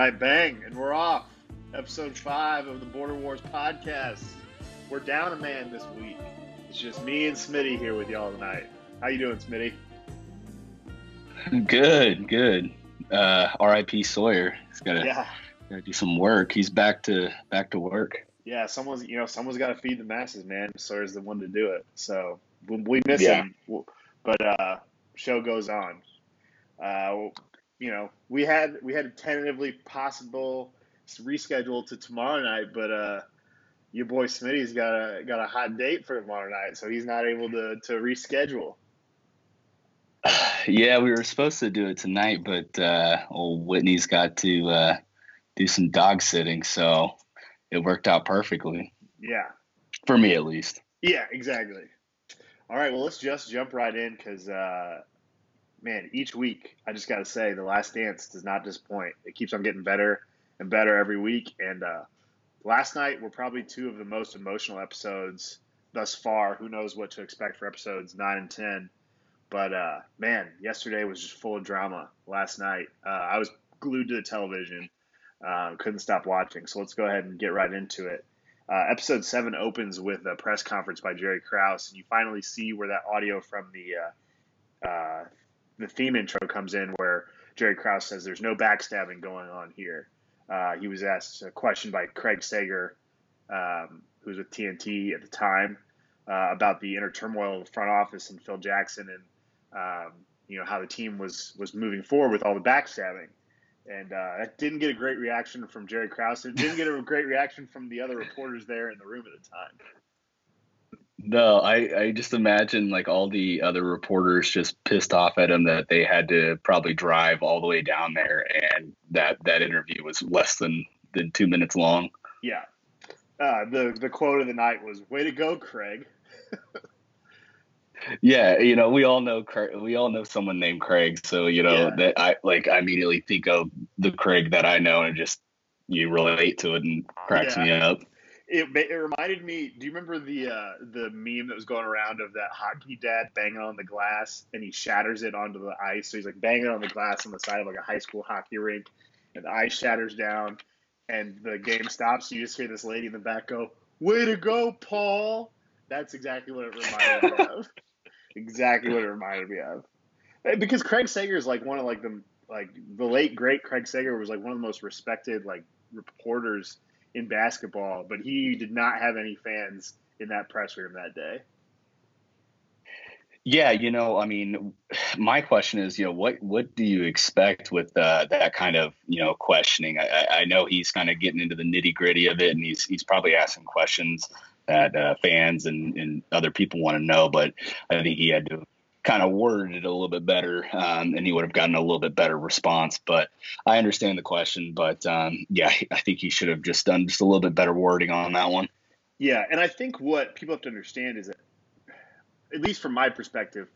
right, bang, and we're off. Episode five of the Border Wars podcast. We're down a man this week. It's just me and Smitty here with y'all tonight. How you doing, Smitty? Good, good. Uh, R.I.P. Sawyer. He's got to Yeah, gotta do some work. He's back to back to work. yeah. Someone's, you know, someone's got to feed the masses, man. Sawyer's the one to do it. So we, we miss Yeah. him, but uh, show goes on. Uh, you know, we had we had a tentatively possible reschedule to tomorrow night, but uh, your boy Smitty's got a got a hot date for tomorrow night, so he's not able to to reschedule. Yeah, we were supposed to do it tonight, but uh, old Whitney's got to uh, do some dog sitting, so it worked out perfectly Yeah, for me, at least. yeah, exactly. All right, well, let's just jump right in because, uh, man, each week I just got to say, The Last Dance does not disappoint. It keeps on getting better and better every week. And uh, last night were probably two of the most emotional episodes thus far. Who knows what to expect for episodes nine and ten? But uh, man, yesterday was just full of drama. Last night, uh, I was glued to the television, uh, couldn't stop watching. So let's go ahead and get right into it. Uh, episode seven opens with a press conference by Jerry Krause, and you finally see where that audio from the uh, uh, the theme intro comes in, where Jerry Krause says, "There's no backstabbing going on here." Uh, he was asked a question by Craig Sager, um, who was with TNT at the time, uh, about the inner turmoil of the front office and Phil Jackson, and um, you know how the team was was moving forward with all the backstabbing. And uh, that didn't get a great reaction from Jerry Krause. It didn't get a great reaction from the other reporters there in the room at the time. No, I, I just imagine like all the other reporters just pissed off at him that they had to probably drive all the way down there, and that that interview was less than than two minutes long. Yeah. Uh, the the quote of the night was "Way to go, Craig." Yeah, you know, we all know Craig, we all know someone named Craig, so you know Yeah. that I like I immediately think of the Craig that I know and just you relate to it and cracks me up. It, it reminded me. Do you remember the uh, the meme that was going around of that hockey dad banging on the glass and he shatters it onto the ice? So he's like banging on the glass on the side of like a high school hockey rink, and the ice shatters down, and the game stops. You just hear this lady in the back go, "Way to go, Paul!" That's exactly what it reminded me of. Exactly what it reminded me of. Because Craig Sager is like one of like the like the late great Craig Sager was like one of the most respected like reporters in basketball, but he did not have any fans in that press room that day. Yeah, you know, I mean, my question is, you know, what what do you expect with uh, that kind of you know questioning? I, I- know he's kind of getting into the nitty gritty of it, and he's he's probably asking questions that uh, fans and, and other people want to know, but I think he had to kind of worded it a little bit better, um, and he would have gotten a little bit better response. But I understand the question, but um, yeah, I think he should have just done just a little bit better wording on that one. Yeah, and I think what people have to understand is that, at least from my perspective,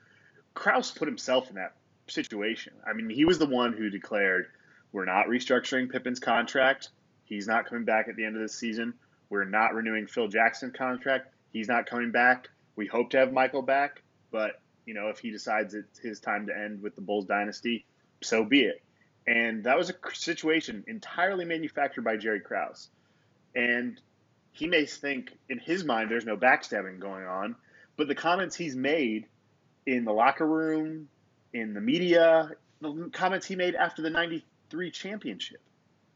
Krause put himself in that situation. I mean, he was the one who declared, "We're not restructuring Pippen's contract. He's not coming back at the end of this season. We're not renewing Phil Jackson's contract. He's not coming back. We hope to have Michael back, but you know, if he decides it's his time to end with the Bulls dynasty, so be it." And that was a situation entirely manufactured by Jerry Krause. And he may think in his mind there's no backstabbing going on, but the comments he's made in the locker room, in the media, the comments he made after the 93 championship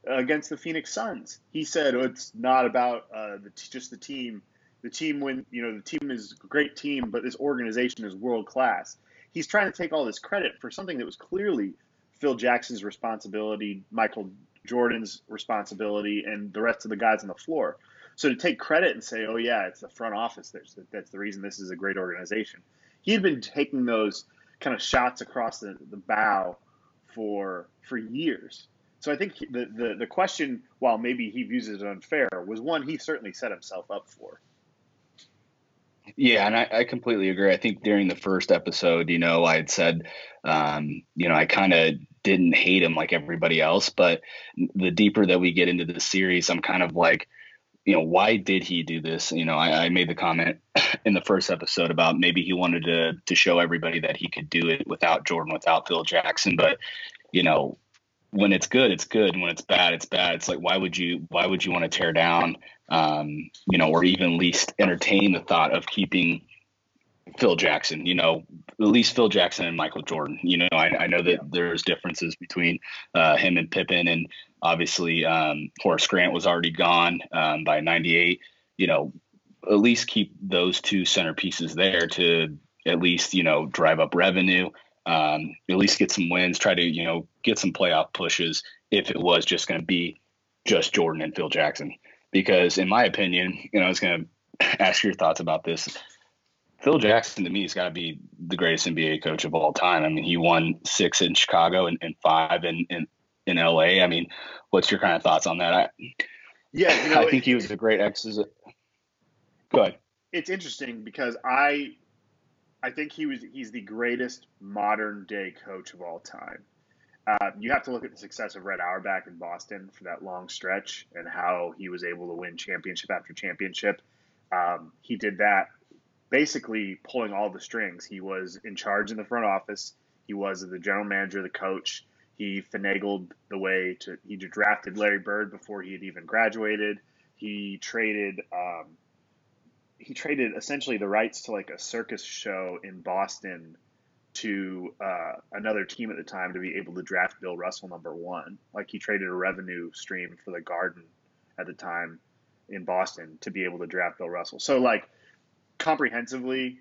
against the Phoenix Suns, he said oh, it's not about uh, the, just the team. The team when you know the team is a great team, but this organization is world class. He's trying to take all this credit for something that was clearly Phil Jackson's responsibility, Michael Jordan's responsibility, and the rest of the guys on the floor. So to take credit and say, "Oh yeah, it's the front office that's that's the reason this is a great organization," he had been taking those kind of shots across the, the bow for for years. So I think the, the the question, while maybe he views it as unfair, was one he certainly set himself up for. Yeah, and I, I completely agree. I think during the first episode, you know, I had said, um, you know, I kind of didn't hate him like everybody else, but the deeper that we get into the series, I'm kind of like, you know, why did he do this? You know, I, I made the comment in the first episode about maybe he wanted to to show everybody that he could do it without Jordan, without Phil Jackson, but you know, when it's good, it's good. And when it's bad, it's bad. It's like, why would you, why would you want to tear down, um, you know, or even least entertain the thought of keeping Phil Jackson, you know, at least Phil Jackson and Michael Jordan. You know, I, I know that yeah. there's differences between uh, him and Pippen, and obviously um, Horace Grant was already gone um, by '98. You know, at least keep those two centerpieces there to at least you know drive up revenue. Um, at least get some wins. Try to you know get some playoff pushes. If it was just going to be just Jordan and Phil Jackson, because in my opinion, you know, I was going to ask your thoughts about this Phil Jackson to me has got to be the greatest NBA coach of all time. I mean, he won six in Chicago and, and five in, in, in LA. I mean, what's your kind of thoughts on that? I, yeah, you know, I think he was a great ex. Go ahead. It's interesting because I, I think he was he's the greatest modern day coach of all time. Uh, you have to look at the success of Red Auerbach in Boston for that long stretch and how he was able to win championship after championship. Um, he did that basically pulling all the strings. He was in charge in the front office. He was the general manager, the coach. He finagled the way to. He drafted Larry Bird before he had even graduated. He traded. Um, he traded essentially the rights to like a circus show in Boston to uh, another team at the time to be able to draft Bill Russell number one. Like he traded a revenue stream for the Garden at the time in Boston to be able to draft Bill Russell. So like comprehensively,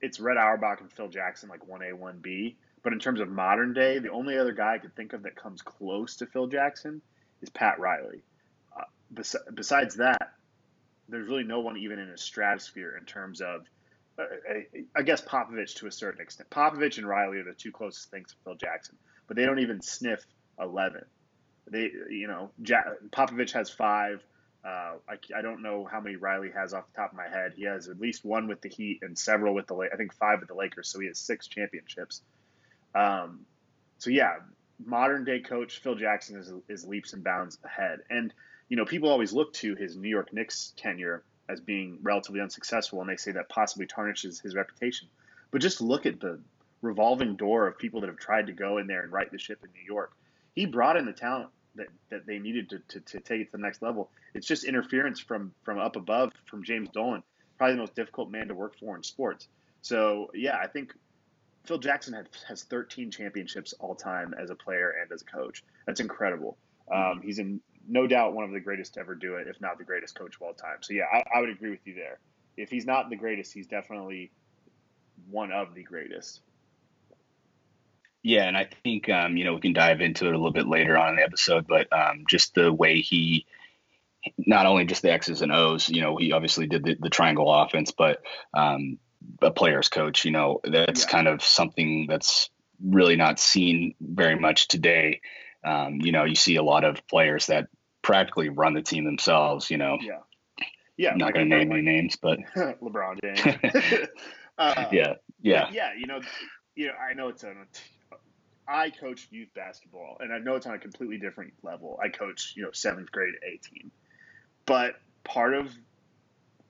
it's Red Auerbach and Phil Jackson like one A, one B. But in terms of modern day, the only other guy I could think of that comes close to Phil Jackson is Pat Riley. Uh, bes- besides that, there's really no one even in a stratosphere in terms of, I guess Popovich to a certain extent. Popovich and Riley are the two closest things to Phil Jackson, but they don't even sniff 11. They, you know, ja- Popovich has five. Uh, I, I don't know how many Riley has off the top of my head. He has at least one with the Heat and several with the. I think five with the Lakers. So he has six championships. Um, so yeah, modern day coach Phil Jackson is, is leaps and bounds ahead. And you know, people always look to his New York Knicks tenure as being relatively unsuccessful, and they say that possibly tarnishes his reputation. But just look at the revolving door of people that have tried to go in there and right the ship in New York. He brought in the talent that, that they needed to, to, to take it to the next level. It's just interference from from up above from James Dolan, probably the most difficult man to work for in sports. So yeah, I think Phil Jackson has, has 13 championships all time as a player and as a coach. That's incredible. Um, he's in no doubt one of the greatest to ever do it, if not the greatest coach of all time. So yeah, I, I would agree with you there. If he's not the greatest, he's definitely one of the greatest. Yeah, and I think um, you know we can dive into it a little bit later on in the episode, but um, just the way he, not only just the X's and O's, you know, he obviously did the, the triangle offense, but um, a player's coach, you know, that's yeah. kind of something that's really not seen very much today. Um, you know, you see a lot of players that practically run the team themselves. You know, yeah, yeah. I'm not going to name any names, but LeBron James. uh, yeah, yeah, yeah. You know, you know, I know it's on a I coach youth basketball, and I know it's on a completely different level. I coach, you know, seventh grade A team, but part of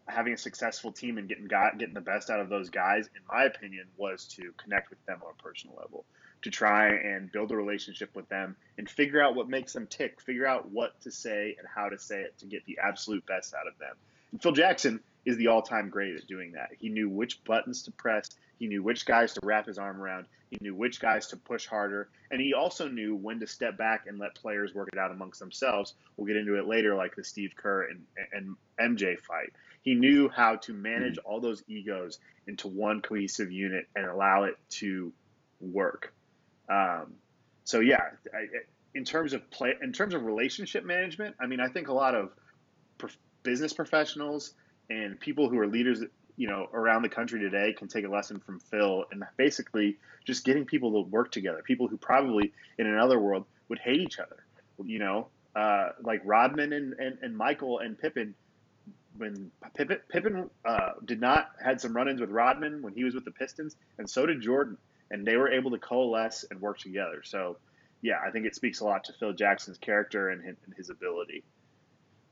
having a successful team and getting got, getting the best out of those guys, in my opinion, was to connect with them on a personal level, to try and build a relationship with them and figure out what makes them tick, figure out what to say and how to say it to get the absolute best out of them. And Phil Jackson is the all-time great at doing that. He knew which buttons to press. He knew which guys to wrap his arm around. He knew which guys to push harder, and he also knew when to step back and let players work it out amongst themselves. We'll get into it later, like the Steve Kerr and, and MJ fight. He knew how to manage all those egos into one cohesive unit and allow it to work. Um, so yeah, I, in terms of play, in terms of relationship management, I mean, I think a lot of business professionals and people who are leaders you know around the country today can take a lesson from Phil and basically just getting people to work together. People who probably in another world would hate each other. You know, uh, like Rodman and, and, and Michael and Pippen. When Pippen, Pippen uh, did not had some run-ins with Rodman when he was with the Pistons, and so did Jordan, and they were able to coalesce and work together. So, yeah, I think it speaks a lot to Phil Jackson's character and his, and his ability.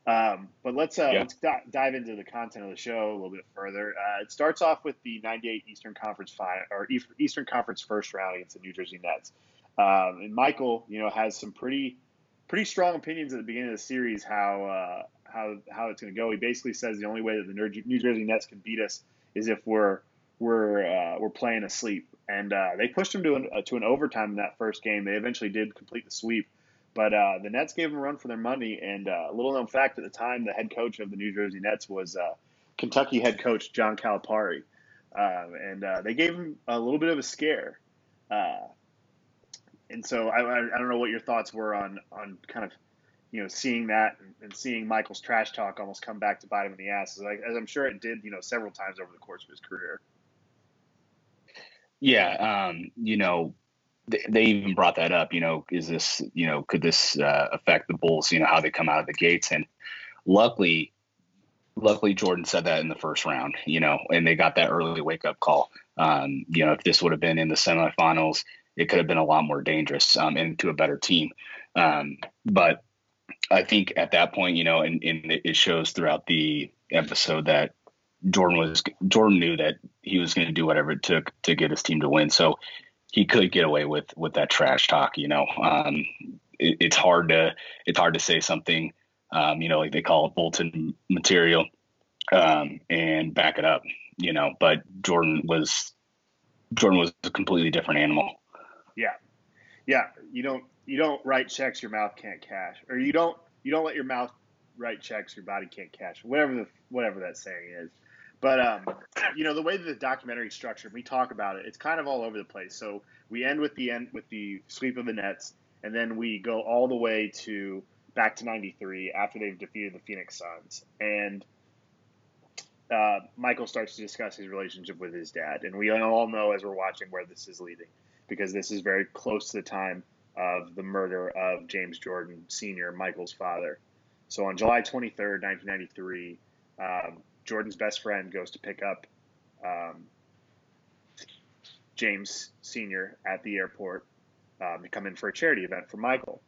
Um, but let's uh, yeah. let's d- dive into the content of the show a little bit further. Uh, it starts off with the '98 Eastern Conference final or Eastern Conference first round against the New Jersey Nets. Um, and Michael, you know, has some pretty pretty strong opinions at the beginning of the series how uh, how how it's going to go. He basically says the only way that the New Jersey Nets can beat us is if we're we're uh, we're playing asleep. And uh, they pushed them to an uh, to an overtime in that first game. They eventually did complete the sweep, but uh, the Nets gave them a run for their money. And uh, a little known fact at the time, the head coach of the New Jersey Nets was Kentucky head coach John Calipari, um, and they gave him a little bit of a scare and so I, I don't know what your thoughts were on on kind of you know seeing that and, seeing Michael's trash talk almost come back to bite him in the ass, as I'm sure it did, you know, several times over the course of his career. Yeah, um, you know, they, even brought that up. You know, is this you know could this uh, affect the Bulls? You know how they come out of the gates, and luckily. Luckily, Jordan said that in the first round, you know, and they got that early wake up call. Um, you know, if this would have been in the semifinals, it could have been a lot more dangerous um, and to a better team. Um, but I think at that point, you know, and, and it shows throughout the episode that Jordan was Jordan knew that he was going to do whatever it took to get his team to win. So he could get away with with that trash talk. You know, um, it, it's hard to it's hard to say something, um, you know, like they call it bulletin material, um, and back it up. You know, but Jordan was Jordan was a completely different animal. Yeah, yeah. You don't you don't write checks your mouth can't cash, or you don't you don't let your mouth write checks your body can't cash. Whatever the whatever that saying is. But um, you know the way that the documentary is structured, we talk about it. It's kind of all over the place. So we end with the end with the sweep of the Nets, and then we go all the way to back to '93 after they've defeated the Phoenix Suns, and uh, Michael starts to discuss his relationship with his dad, and we all know as we're watching where this is leading because this is very close to the time of the murder of James Jordan Sr., Michael's father. So on July 23rd, 1993, um, Jordan's best friend goes to pick up um, James Sr. at the airport um, to come in for a charity event for Michael.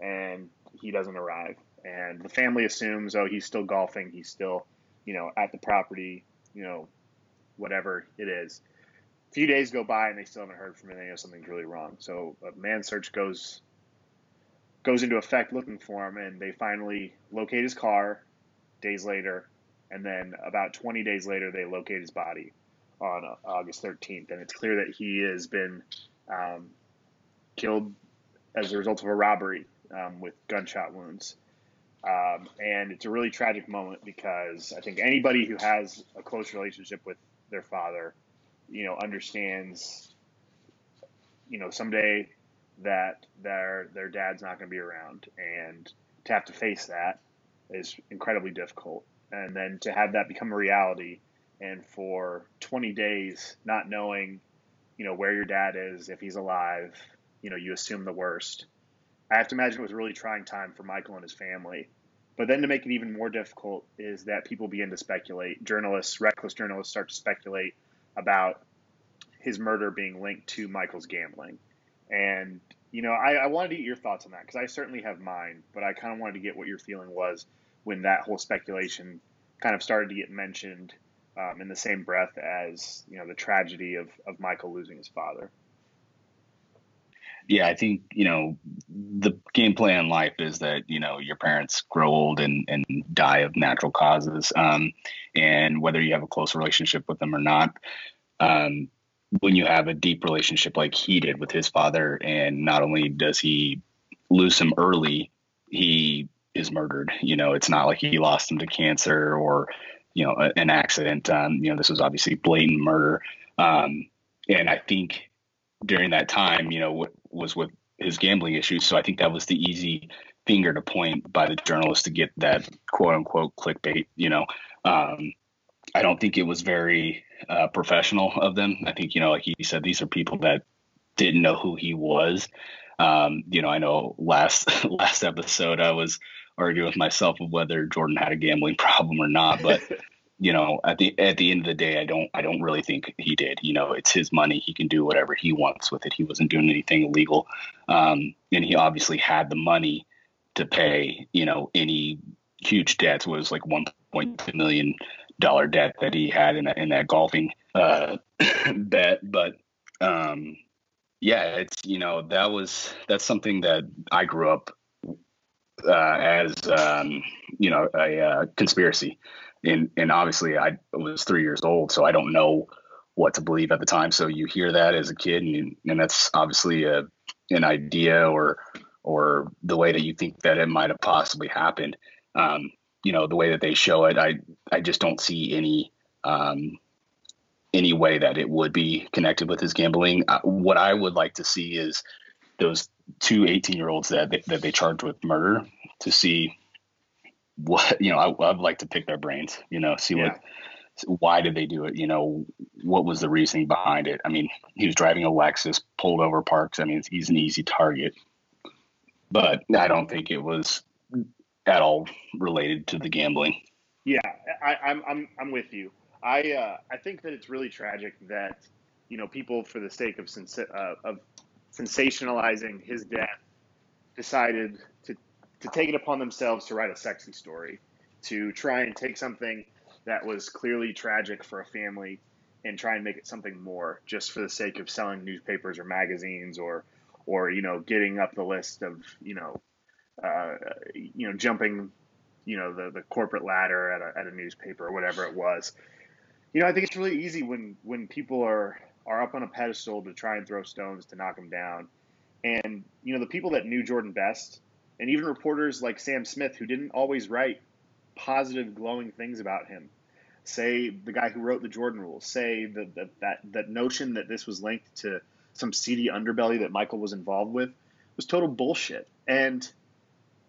And he doesn't arrive. And the family assumes, oh, he's still golfing. He's still, you know, at the property, you know, whatever it is A few days go by and they still haven't heard from him. They know something's really wrong. So a man search goes goes into effect looking for him, and they finally locate his car. Days later, and then about 20 days later, they locate his body on uh, August 13th, and it's clear that he has been um, killed as a result of a robbery um, with gunshot wounds. Um, and it's a really tragic moment because I think anybody who has a close relationship with their father you know, understands, you know, someday that their their dad's not going to be around, and to have to face that is incredibly difficult. And then to have that become a reality, and for 20 days not knowing, you know, where your dad is, if he's alive, you know, you assume the worst. I have to imagine it was a really trying time for Michael and his family. But then to make it even more difficult is that people begin to speculate. Journalists, reckless journalists, start to speculate about his murder being linked to Michael's gambling. And, you know, I, I wanted to get your thoughts on that because I certainly have mine, but I kind of wanted to get what your feeling was when that whole speculation kind of started to get mentioned um, in the same breath as, you know, the tragedy of, of Michael losing his father. Yeah, I think, you know, the game plan in life is that, you know, your parents grow old and, and die of natural causes. Um, and whether you have a close relationship with them or not, um, when you have a deep relationship like he did with his father, and not only does he lose him early, he is murdered. You know, it's not like he lost him to cancer or, you know, a, an accident. Um, you know, this was obviously blatant murder. Um, and I think during that time, you know, w- was with his gambling issues. So I think that was the easy finger to point by the journalist to get that quote unquote clickbait, you know. Um, I don't think it was very uh, professional of them. I think, you know, like he said, these are people that didn't know who he was. Um, you know, I know last last episode I was arguing with myself of whether Jordan had a gambling problem or not, but you know, at the at the end of the day, I don't I don't really think he did. You know, it's his money; he can do whatever he wants with it. He wasn't doing anything illegal, um, and he obviously had the money to pay. You know, any huge debts was like 1.2 million dollar debt that he had in that in that golfing uh, bet. But um, Yeah, it's you know that was that's something that I grew up uh, as um, you know a uh, conspiracy, and and obviously I was three years old, so I don't know what to believe at the time. So you hear that as a kid, and and that's obviously a an idea or or the way that you think that it might have possibly happened. Um, you know, the way that they show it, I I just don't see any um, any way that it would be connected with his gambling. Uh, what I would like to see is those two 18 year olds that they, that they charged with murder to see what you know. I, i'd like to pick their brains. You know, see yeah. what why did they do it? You know, what was the reasoning behind it? I mean, he was driving a Lexus, pulled over Parks. I mean, he's an easy target, but I don't think it was at all related to the gambling. Yeah, I, I'm I'm I'm with you. I uh, I think that it's really tragic that you know people, for the sake of uh, of sensationalizing his death, decided to to take it upon themselves to write a sexy story, to try and take something that was clearly tragic for a family and try and make it something more, just for the sake of selling newspapers or magazines or or you know getting up the list of you know uh, you know jumping you know the, the corporate ladder at a, at a newspaper or whatever it was. You know, I think it's really easy when when people are are up on a pedestal to try and throw stones to knock him down. And you know, the people that knew Jordan best, and even reporters like Sam Smith, who didn't always write positive, glowing things about him, say the guy who wrote the Jordan Rules, say that that that, that notion that this was linked to some seedy underbelly that Michael was involved with was total bullshit. And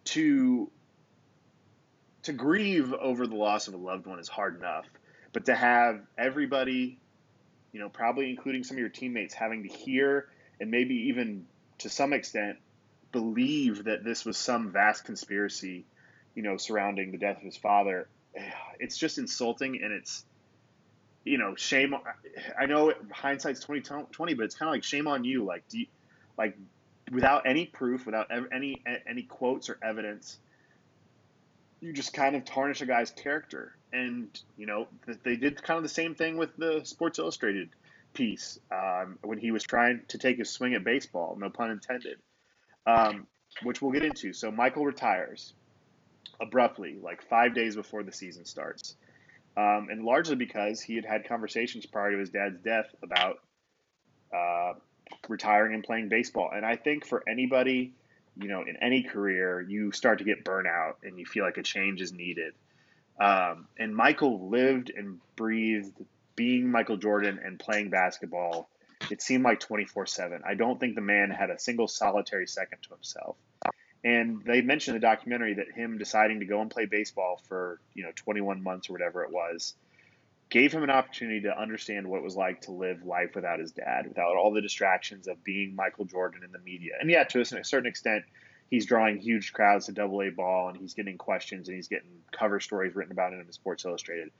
to to grieve over the loss of a loved one is hard enough but to have everybody, you know, probably including some of your teammates, having to hear and maybe even to some extent believe that this was some vast conspiracy, you know, surrounding the death of his father, it's just insulting and it's, you know, shame. I know hindsight's 2020, but it's kind of like shame on you. Like, do you, like without any proof, without any any quotes or evidence, you just kind of tarnish a guy's character. And you know they did kind of the same thing with the Sports Illustrated piece um, when he was trying to take a swing at baseball, no pun intended, um, which we'll get into. So Michael retires abruptly, like five days before the season starts, um, and largely because he had had conversations prior to his dad's death about uh, retiring and playing baseball. And I think for anybody you know, in any career, you start to get burnout and you feel like a change is needed. Um, and Michael lived and breathed being Michael Jordan and playing basketball. It seemed like 24 7. I don't think the man had a single solitary second to himself. And they mentioned in the documentary that him deciding to go and play baseball for, you know, 21 months or whatever it was, gave him an opportunity to understand what it was like to live life without his dad, without all the distractions of being Michael Jordan in the media. And yeah, to a certain extent, he's drawing huge crowds to double A ball and he's getting questions and he's getting cover stories written about him in Sports Illustrated.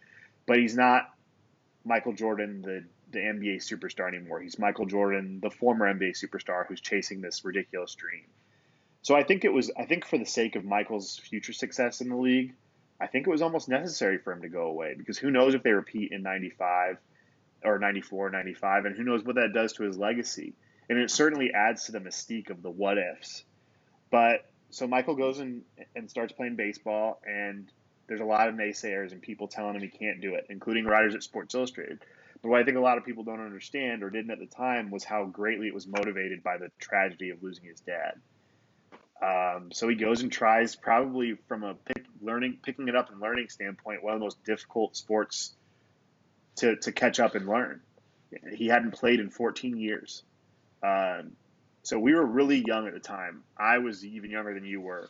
But he's not Michael Jordan, the, the NBA superstar anymore. He's Michael Jordan, the former NBA superstar who's chasing this ridiculous dream. So I think it was, I think for the sake of Michael's future success in the league, I think it was almost necessary for him to go away because who knows if they repeat in 95 or 94, 95, and who knows what that does to his legacy. And it certainly adds to the mystique of the what ifs. But so Michael goes and, and starts playing baseball, and there's a lot of naysayers and people telling him he can't do it, including writers at Sports Illustrated. But what I think a lot of people don't understand or didn't at the time was how greatly it was motivated by the tragedy of losing his dad. Um, so he goes and tries, probably from a pick, learning, picking it up and learning standpoint, one of the most difficult sports to, to catch up and learn. He hadn't played in 14 years. Um, so we were really young at the time. I was even younger than you were.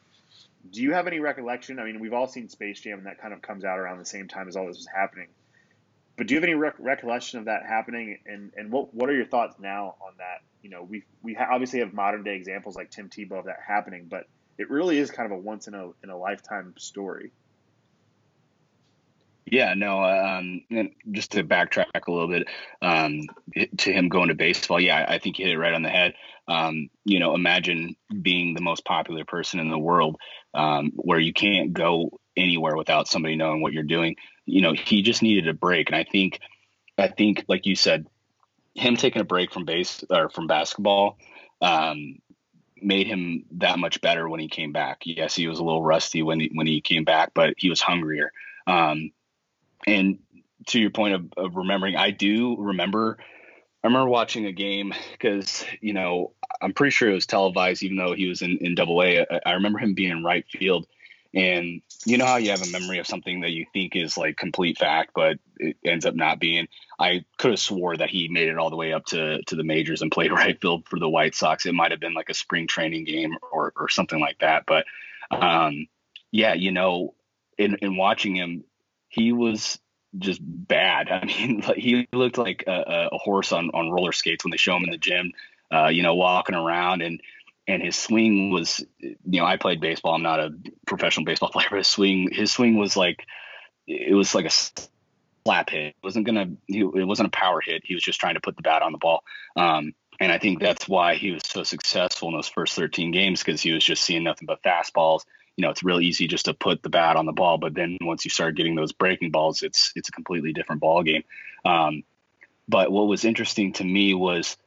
Do you have any recollection? I mean, we've all seen Space Jam, and that kind of comes out around the same time as all this was happening. But do you have any rec- recollection of that happening? And, and what, what are your thoughts now on that? You know, we we ha- obviously have modern day examples like Tim Tebow of that happening, but it really is kind of a once in a in a lifetime story. Yeah, no, um, and just to backtrack a little bit um, to him going to baseball, yeah, I think you hit it right on the head. Um, you know, imagine being the most popular person in the world um, where you can't go anywhere without somebody knowing what you're doing. You know, he just needed a break. And I think, I think, like you said, him taking a break from base or from basketball um, made him that much better when he came back. Yes, he was a little rusty when he, when he came back, but he was hungrier. Um, and to your point of, of remembering, I do remember. I remember watching a game because you know I'm pretty sure it was televised, even though he was in in Double A. I, I remember him being in right field, and you know how you have a memory of something that you think is like complete fact, but it ends up not being. I could have swore that he made it all the way up to to the majors and played right field for the White Sox. It might have been like a spring training game or or something like that. But um, yeah, you know, in in watching him, he was just bad. I mean, he looked like a, a, horse on on roller skates when they show him in the gym. Uh, you know, walking around and and his swing was, you know, I played baseball. I'm not a professional baseball player, but his swing, his swing was like, it was like a slap hit. It wasn't gonna, it wasn't a power hit. He was just trying to put the bat on the ball. Um, and I think that's why he was so successful in those first 13 games because he was just seeing nothing but fastballs. You know, it's real easy just to put the bat on the ball, but then once you start getting those breaking balls, it's it's a completely different ball game. Um, but what was interesting to me was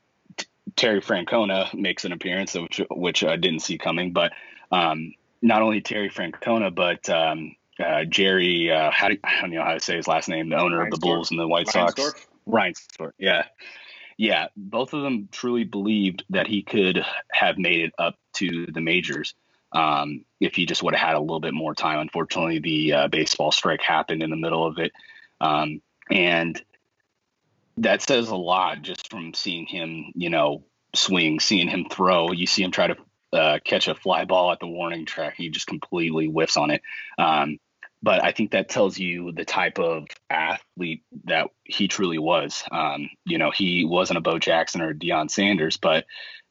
Terry Francona makes an appearance, which which I didn't see coming. But um, not only Terry Francona, but um, uh, Jerry, uh, how do, I don't know how to say his last name, the owner of the Bulls and the White Sox, Ryan Reinsdorf. Yeah, yeah. Both of them truly believed that he could have made it up to the majors um, if he just would have had a little bit more time. Unfortunately, the uh, baseball strike happened in the middle of it, um, and that says a lot just from seeing him, you know, swing, seeing him throw. You see him try to uh, catch a fly ball at the warning track. He just completely whiffs on it. Um, but I think that tells you the type of athlete that he truly was. Um, you know, he wasn't a Bo Jackson or a Deion Sanders, but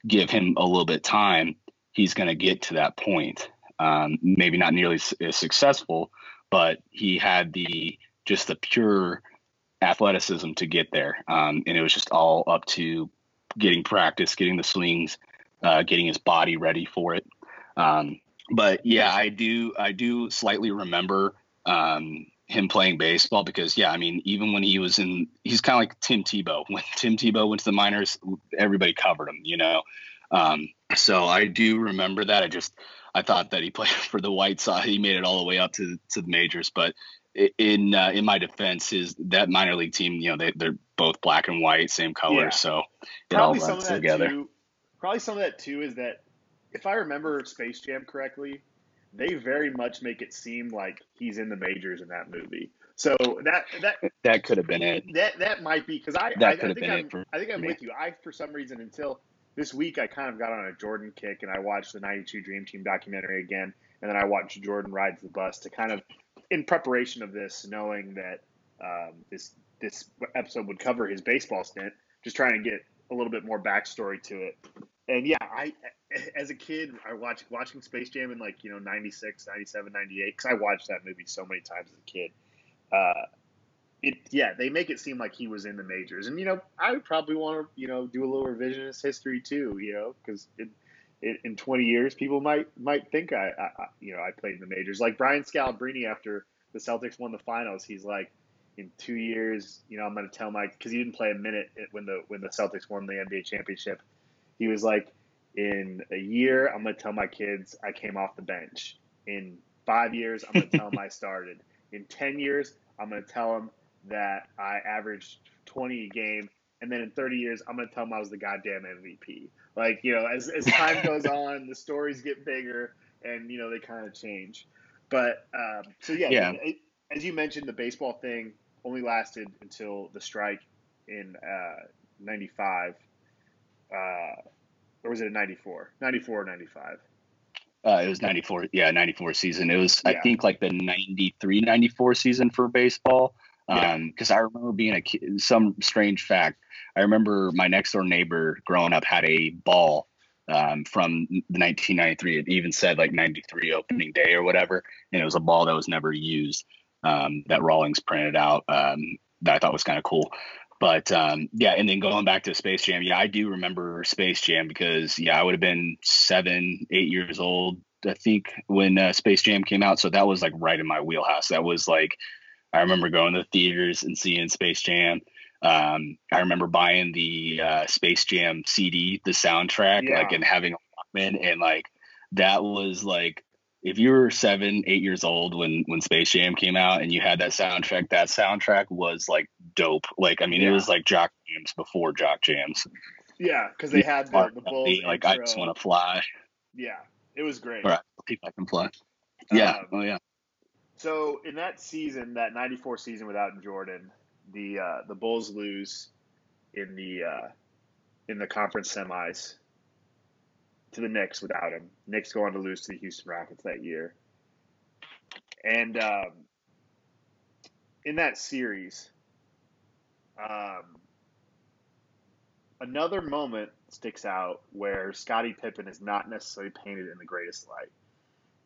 give him a little bit time, he's going to get to that point. Um, maybe not nearly as successful, but he had the just the pure athleticism to get there. Um, and it was just all up to getting practice, getting the swings, uh, getting his body ready for it. Um, but yeah, I do I do slightly remember um, him playing baseball because yeah, I mean even when he was in, he's kind of like Tim Tebow. When Tim Tebow went to the minors, everybody covered him, you know. So I do remember that. I just I thought that he played for the White Sox. He made it all the way up to to the majors, but in uh, in my defense, is that minor league team. You know, they they're both black and white, same color, yeah. so it probably all runs together. Too, probably some of that too is that if I remember Space Jam correctly, they very much make it seem like he's in the majors in that movie. So that that that could have been it. That that might be because I that I, I think I'm, I think I'm with you. I for some reason until this week I kind of got on a Jordan kick and I watched the '92 Dream Team documentary again, and then I watched Jordan rides the bus to kind of in preparation of this, knowing that um, this this episode would cover his baseball stint, just trying to get a little bit more backstory to it. And yeah, I as a kid, I watched watching Space Jam in like you know 96, 97, 98 because I watched that movie so many times as a kid. Uh, it yeah, they make it seem like he was in the majors, and you know I would probably want to you know do a little revisionist history too, you know, because in 20 years, people might might think I, I, you know I played in the majors. Like Brian Scalabrine after the Celtics won the finals, he's like, in two years, you know, I'm going to tell my because he didn't play a minute when the when the Celtics won the NBA championship. He was like, in a year, I'm going to tell my kids I came off the bench. In five years, I'm going to tell them I started. In 10 years, I'm going to tell them that I averaged 20 a game. And then in 30 years, I'm going to tell them I was the goddamn MVP. Like, you know, as, as time goes on, the stories get bigger and, you know, they kind of change. But um, so, yeah, yeah. It, as you mentioned, the baseball thing only lasted until the strike in uh, 95. Uh, or was it a 94? 94 or 95? Uh, it was 94. Yeah, 94 season. It was, yeah. I think, like the 93 94 season for baseball. Because um, I remember being a kid, some strange fact. I remember my next door neighbor growing up had a ball um, from the 1993. It even said like 93 opening day or whatever, and it was a ball that was never used um, that Rawlings printed out um, that I thought was kind of cool. But um, yeah, and then going back to Space Jam, yeah, I do remember Space Jam because yeah, I would have been seven, eight years old, I think, when uh, Space Jam came out. So that was like right in my wheelhouse. That was like I remember going to the theaters and seeing Space Jam. Um, I remember buying the uh, Space Jam CD, the soundtrack, Yeah. like and having a Walkman, and like that was like if you were seven, eight years old when when Space Jam came out and you had that soundtrack, that soundtrack was like dope. Like I mean, it was like Jock Jams before Jock Jams. Yeah, because they had the, the Bulls. like I just want to fly, Yeah, it was great. or if I can fly. Yeah, Um, oh yeah, So in that season, that '94 season without Jordan, the uh, the Bulls lose in the uh, in the conference semis to the Knicks without him. Knicks go on to lose to the Houston Rockets that year, and um, in that series, um, another moment sticks out where Scottie Pippen is not necessarily painted in the greatest light,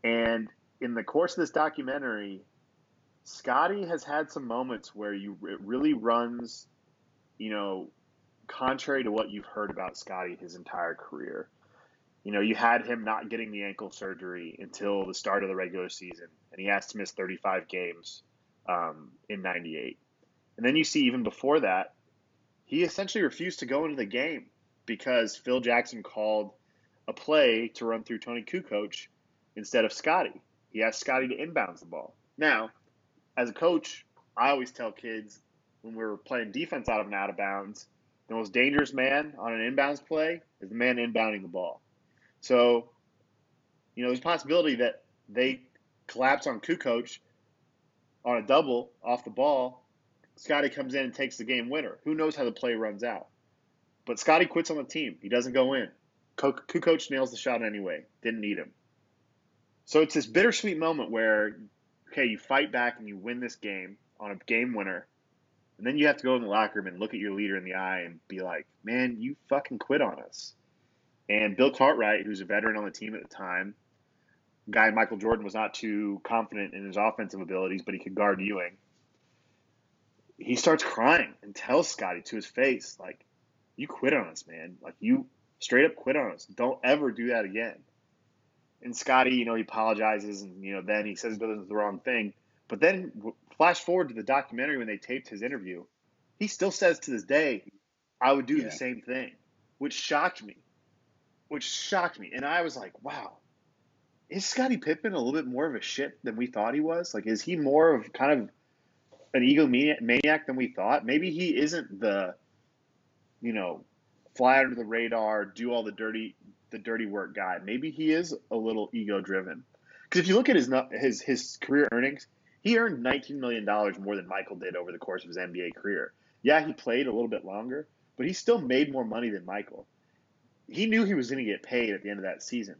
and in the course of this documentary, Scottie has had some moments where you it really runs, you know, contrary to what you've heard about Scottie his entire career. You know, you had him not getting the ankle surgery until the start of the regular season, and he has to miss 35 games um, in '98. And then you see even before that, he essentially refused to go into the game because Phil Jackson called a play to run through Toni Kukoc instead of Scottie. He asked Scottie to inbounds the ball. Now, as a coach, I always tell kids when we're playing defense out of and out of bounds, the most dangerous man on an inbounds play is the man inbounding the ball. So, you know, there's a possibility that they collapse on Kukoc on a double off the ball. Scottie comes in and takes the game winner. Who knows how the play runs out? But Scottie quits on the team. He doesn't go in. Kukoc nails the shot anyway. Didn't need him. So it's this bittersweet moment where, okay, you fight back and you win this game on a game winner, and then you have to go in the locker room and look at your leader in the eye and be like, man, you fucking quit on us. And Bill Cartwright, who's a veteran on the team at the time, guy Michael Jordan was not too confident in his offensive abilities, but he could guard Ewing. He starts crying and tells Scottie to his face, like, you quit on us, man. Like, you straight up quit on us. Don't ever do that again. And Scottie, you know, he apologizes and, you know, then he says he does the wrong thing. But then flash forward to the documentary when they taped his interview. He still says to this day, I would do Yeah. the same thing, which shocked me. Which shocked me. And I was like, wow, is Scottie Pippen a little bit more of a shit than we thought he was? Like, is he more of kind of an egomaniac than we thought? Maybe he isn't the, you know, fly under the radar, do all the dirty the dirty work guy. Maybe he is a little ego driven. Because if you look at his his his career earnings, he earned 19 million dollars more than Michael did over the course of his NBA career. Yeah, he played a little bit longer, but he still made more money than Michael. He knew he was going to get paid at the end of that season,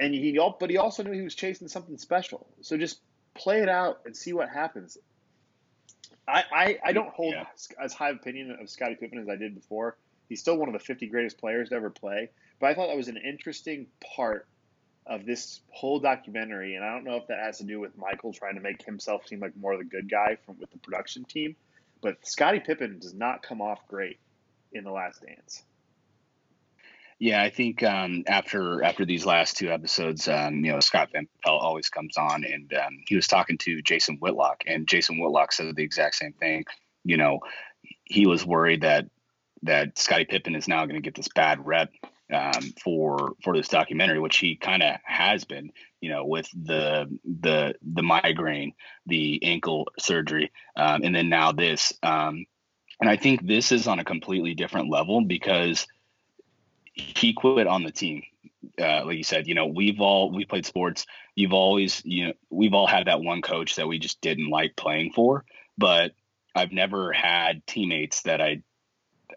and he but he also knew he was chasing something special. So just play it out and see what happens. I I, I don't hold Yeah. as high opinion of Scottie Pippen as I did before. He's still one of the 50 greatest players to ever play. But I thought that was an interesting part of this whole documentary, and I don't know if that has to do with Michael trying to make himself seem like more of the good guy from with the production team. But Scottie Pippen does not come off great in the Last Dance. Yeah, I think um, after after these last two episodes, um, you know, Scott Van Pelt always comes on, and um, he was talking to Jason Whitlock, and Jason Whitlock said the exact same thing. You know, he was worried that that Scottie Pippen is now going to get this bad rep um, for for this documentary, which he kind of has been. You know, with the the the migraine, the ankle surgery, um, and then now this. Um, and I think this is on a completely different level because he quit on the team. Uh, like you said, you know, we've all we played sports. You've always, you know, we've all had that one coach that we just didn't like playing for. But I've never had teammates that I,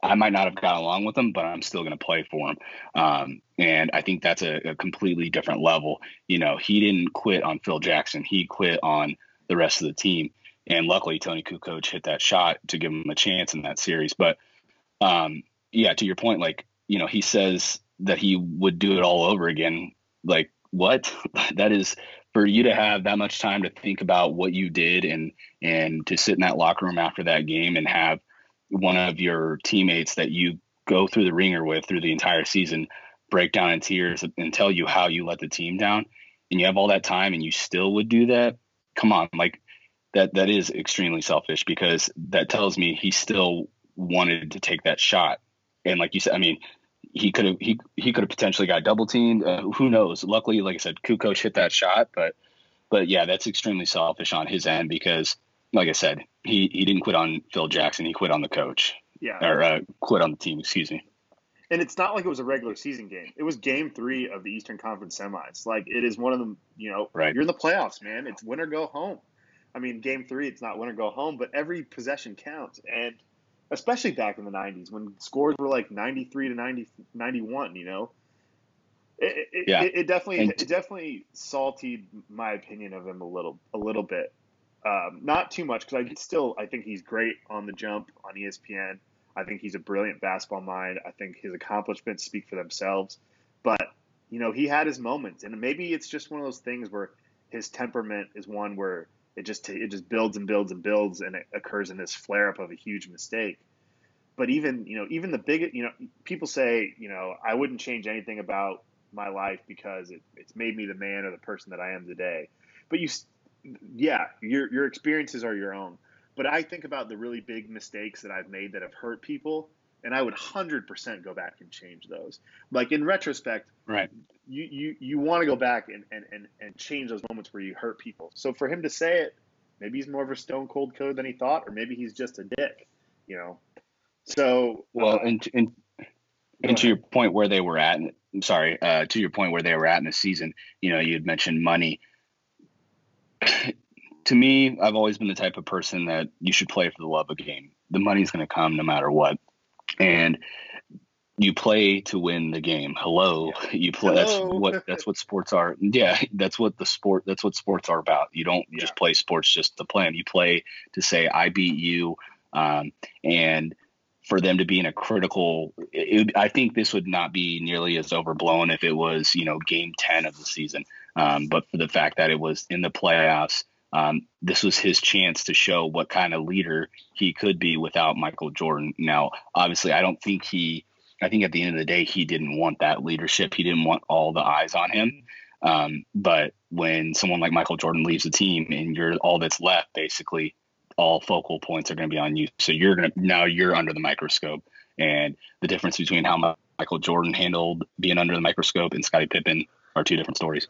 I might not have got along with him, but I'm still going to play for him. Um, and I think that's a, a completely different level. You know, he didn't quit on Phil Jackson. He quit on the rest of the team. And luckily, Toni Kukoc hit that shot to give him a chance in that series. But um, yeah, to your point, like you know, he says that he would do it all over again. Like, what? that is for you to have that much time to think about what you did and and to sit in that locker room after that game and have one of your teammates that you go through the ringer with through the entire season break down in tears and tell you how you let the team down and you have all that time and you still would do that come on like that that is extremely selfish because that tells me he still wanted to take that shot. And like you said, I mean, he could have he he could have potentially got double teamed. Uh, who knows? Luckily, like I said, Kukoc hit that shot, but but yeah, that's extremely selfish on his end because, like I said, he he didn't quit on Phil Jackson. He quit on the coach. Yeah. Or uh, quit on the team. Excuse me. And it's not like it was a regular season game. It was game three of the Eastern Conference semis. Like it is one of them. You know, right. you're in the playoffs, man. It's win or go home. I mean, game three, it's not win or go home, but every possession counts. And especially back in the 90s when scores were like 93 to 90, 91, you know? It, it, yeah. it, it definitely it definitely saltied my opinion of him a little a little bit. Um, not too much because I still I think he's great on the jump on ESPN. I think he's a brilliant basketball mind. I think his accomplishments speak for themselves. But you know he had his moments, and maybe it's just one of those things where his temperament is one where it just it just builds and builds and builds, and it occurs in this flare up of a huge mistake. But even you know even the big you know people say you know I wouldn't change anything about my life because it, it's made me the man or the person that I am today. But you, yeah, your your experiences are your own. But I think about the really big mistakes that I've made that have hurt people, and I would hundred percent go back and change those. Like in retrospect, right? you you, you want to go back and, and, and, and change those moments where you hurt people. So for him to say it, maybe he's more of a stone cold killer than he thought, or maybe he's just a dick, you know. So well, uh, and, and and to your point where they were at, I'm sorry, uh, to your point where they were at in the season, you know, you had mentioned money. To me, I've always been the type of person that you should play for the love of the game. The money's going to come no matter what. And you play to win the game. Hello, yeah. you play. Hello. That's what that's what sports are. Yeah, that's what the sport. That's what sports are about. You don't yeah. just play sports just to play. You play to say I beat you, um, and for them to be in a critical. It, I think this would not be nearly as overblown if it was you know game ten of the season. Um, but for the fact that it was in the playoffs, um, this was his chance to show what kind of leader he could be without Michael Jordan. Now, obviously, I don't think he I think at the end of the day, he didn't want that leadership. He didn't want all the eyes on him. Um, but when someone like Michael Jordan leaves the team and you're all that's left, basically all focal points are going to be on you. So you're going to now you're under the microscope. And the difference between how Michael Jordan handled being under the microscope and Scottie Pippen are two different stories.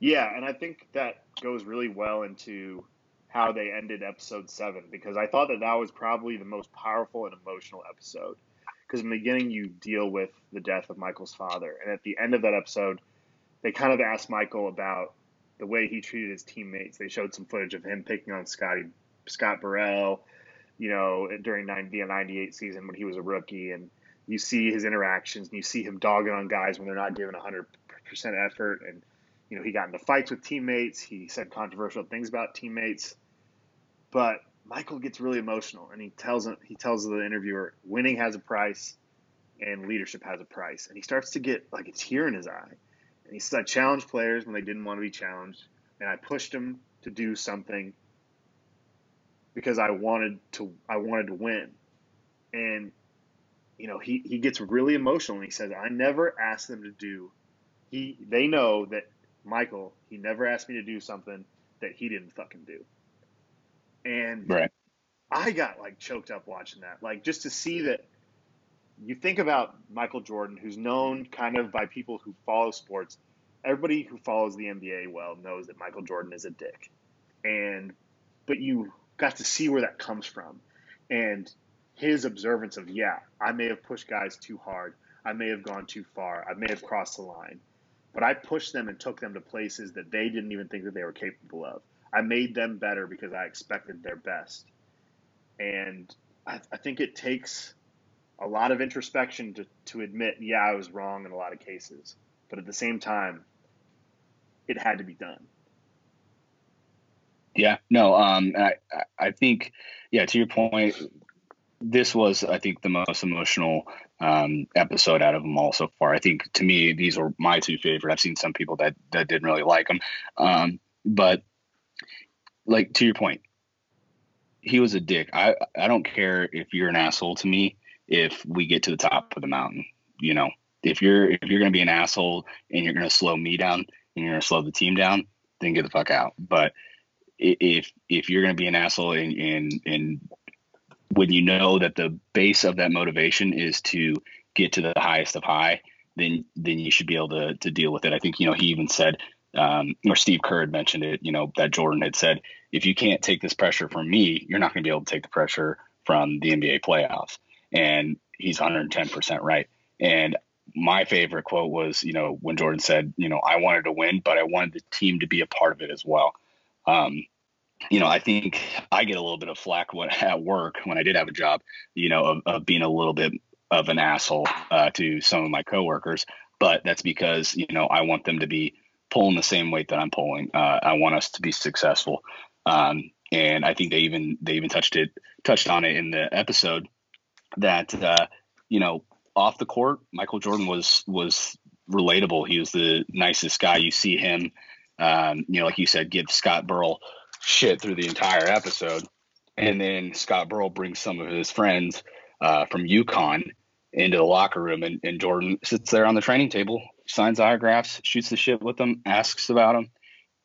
Yeah, and I think that goes really well into how they ended episode seven because I thought that that was probably the most powerful and emotional episode because in the beginning you deal with the death of Michael's father, and at the end of that episode, they kind of asked Michael about the way he treated his teammates. They showed some footage of him picking on Scotty Scott Burrell, you know, during the '98 season when he was a rookie, and you see his interactions and you see him dogging on guys when they're not giving 100% effort, and you know he got into fights with teammates. He said controversial things about teammates, but Michael gets really emotional and he tells him, he tells the interviewer winning has a price and leadership has a price. And he starts to get like a tear in his eye. And he says I challenged players when they didn't want to be challenged and I pushed them to do something because I wanted to I wanted to win. And you know he, he gets really emotional and he says I never asked them to do he they know that Michael he never asked me to do something that he didn't fucking do and right. I got like choked up watching that. Like just to see that you think about Michael Jordan, who's known kind of by people who follow sports. Everybody who follows the NBA well knows that Michael Jordan is a dick. And but you got to see where that comes from. And his observance of, yeah, I may have pushed guys too hard. I may have gone too far. I may have crossed the line. But I pushed them and took them to places that they didn't even think that they were capable of. I made them better because I expected their best. And I, I think it takes a lot of introspection to, to admit, yeah, I was wrong in a lot of cases. But at the same time, it had to be done. Yeah, no, um, I, I think, yeah, to your point, this was, I think, the most emotional um, episode out of them all so far. I think to me, these were my two favorite. I've seen some people that, that didn't really like them. Um, but like to your point, he was a dick. I I don't care if you're an asshole to me if we get to the top of the mountain. You know, if you're if you're gonna be an asshole and you're gonna slow me down and you're gonna slow the team down, then get the fuck out. But if if you're to be an asshole and and and when you know that the base of that motivation is to get to the highest of high, then then you should be able to to deal with it. I think you know he even said, um, or Steve Kerr had mentioned it. You know that Jordan had said, if you can't take this pressure from me, you're not going to be able to take the pressure from the NBA playoffs. And he's 110% right. And my favorite quote was, you know, when Jordan said, you know, I wanted to win, but I wanted the team to be a part of it as well. Um, you know, I think I get a little bit of flack when, at work when I did have a job, you know, of, of being a little bit of an asshole uh, to some of my coworkers. But that's because, you know, I want them to be pulling the same weight that I'm pulling. Uh, I want us to be successful. Um, and I think they even they even touched it touched on it in the episode that uh, you know off the court, Michael Jordan was was relatable. He was the nicest guy. You see him, um, you know, like you said, give Scott Burrell shit through the entire episode, and then Scott Burrell brings some of his friends uh, from UConn into the locker room, and, and Jordan sits there on the training table, signs autographs, shoots the shit with them, asks about him.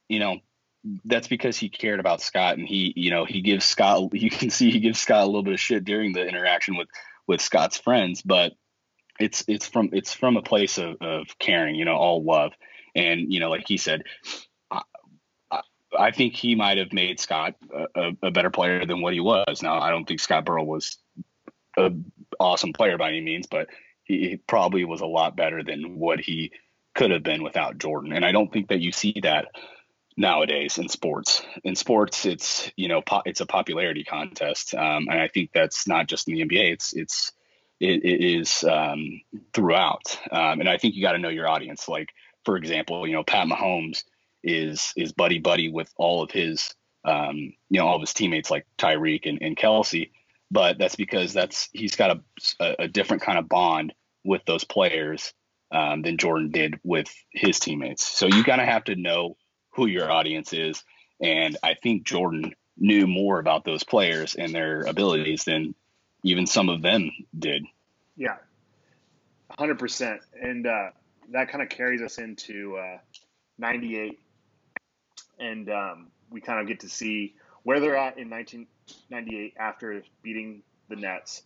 You know, that's because he cared about Scott and he, you know, he gives Scott, you can see he gives Scott a little bit of shit during the interaction with, with Scott's friends, but it's, it's from, it's from a place of, of caring, you know, all love. And, you know, like he said, I, think he might have made Scott a, a, better player than what he was. Now, I don't think Scott Burrell was an awesome player by any means, but he, he probably was a lot better than what he could have been without Jordan. And I don't think that you see that nowadays in sports. In sports, it's you know po- it's a popularity contest, um, and I think that's not just in the NBA. It's it's it, it is um, throughout, um, and I think you got to know your audience. Like for example, you know Pat Mahomes is is buddy buddy with all of his um, you know all of his teammates like Tyreek and, and Kelce, but that's because that's he's got a, a different kind of bond with those players um, than Jordan did with his teammates. So you gotta have to know who your audience is. And I think Jordan knew more about those players and their abilities than even some of them did. Yeah, 100%. And uh, that kind of carries us into uh, 98. And um, we kind of get to see where they're at in 1998 after beating the Nets.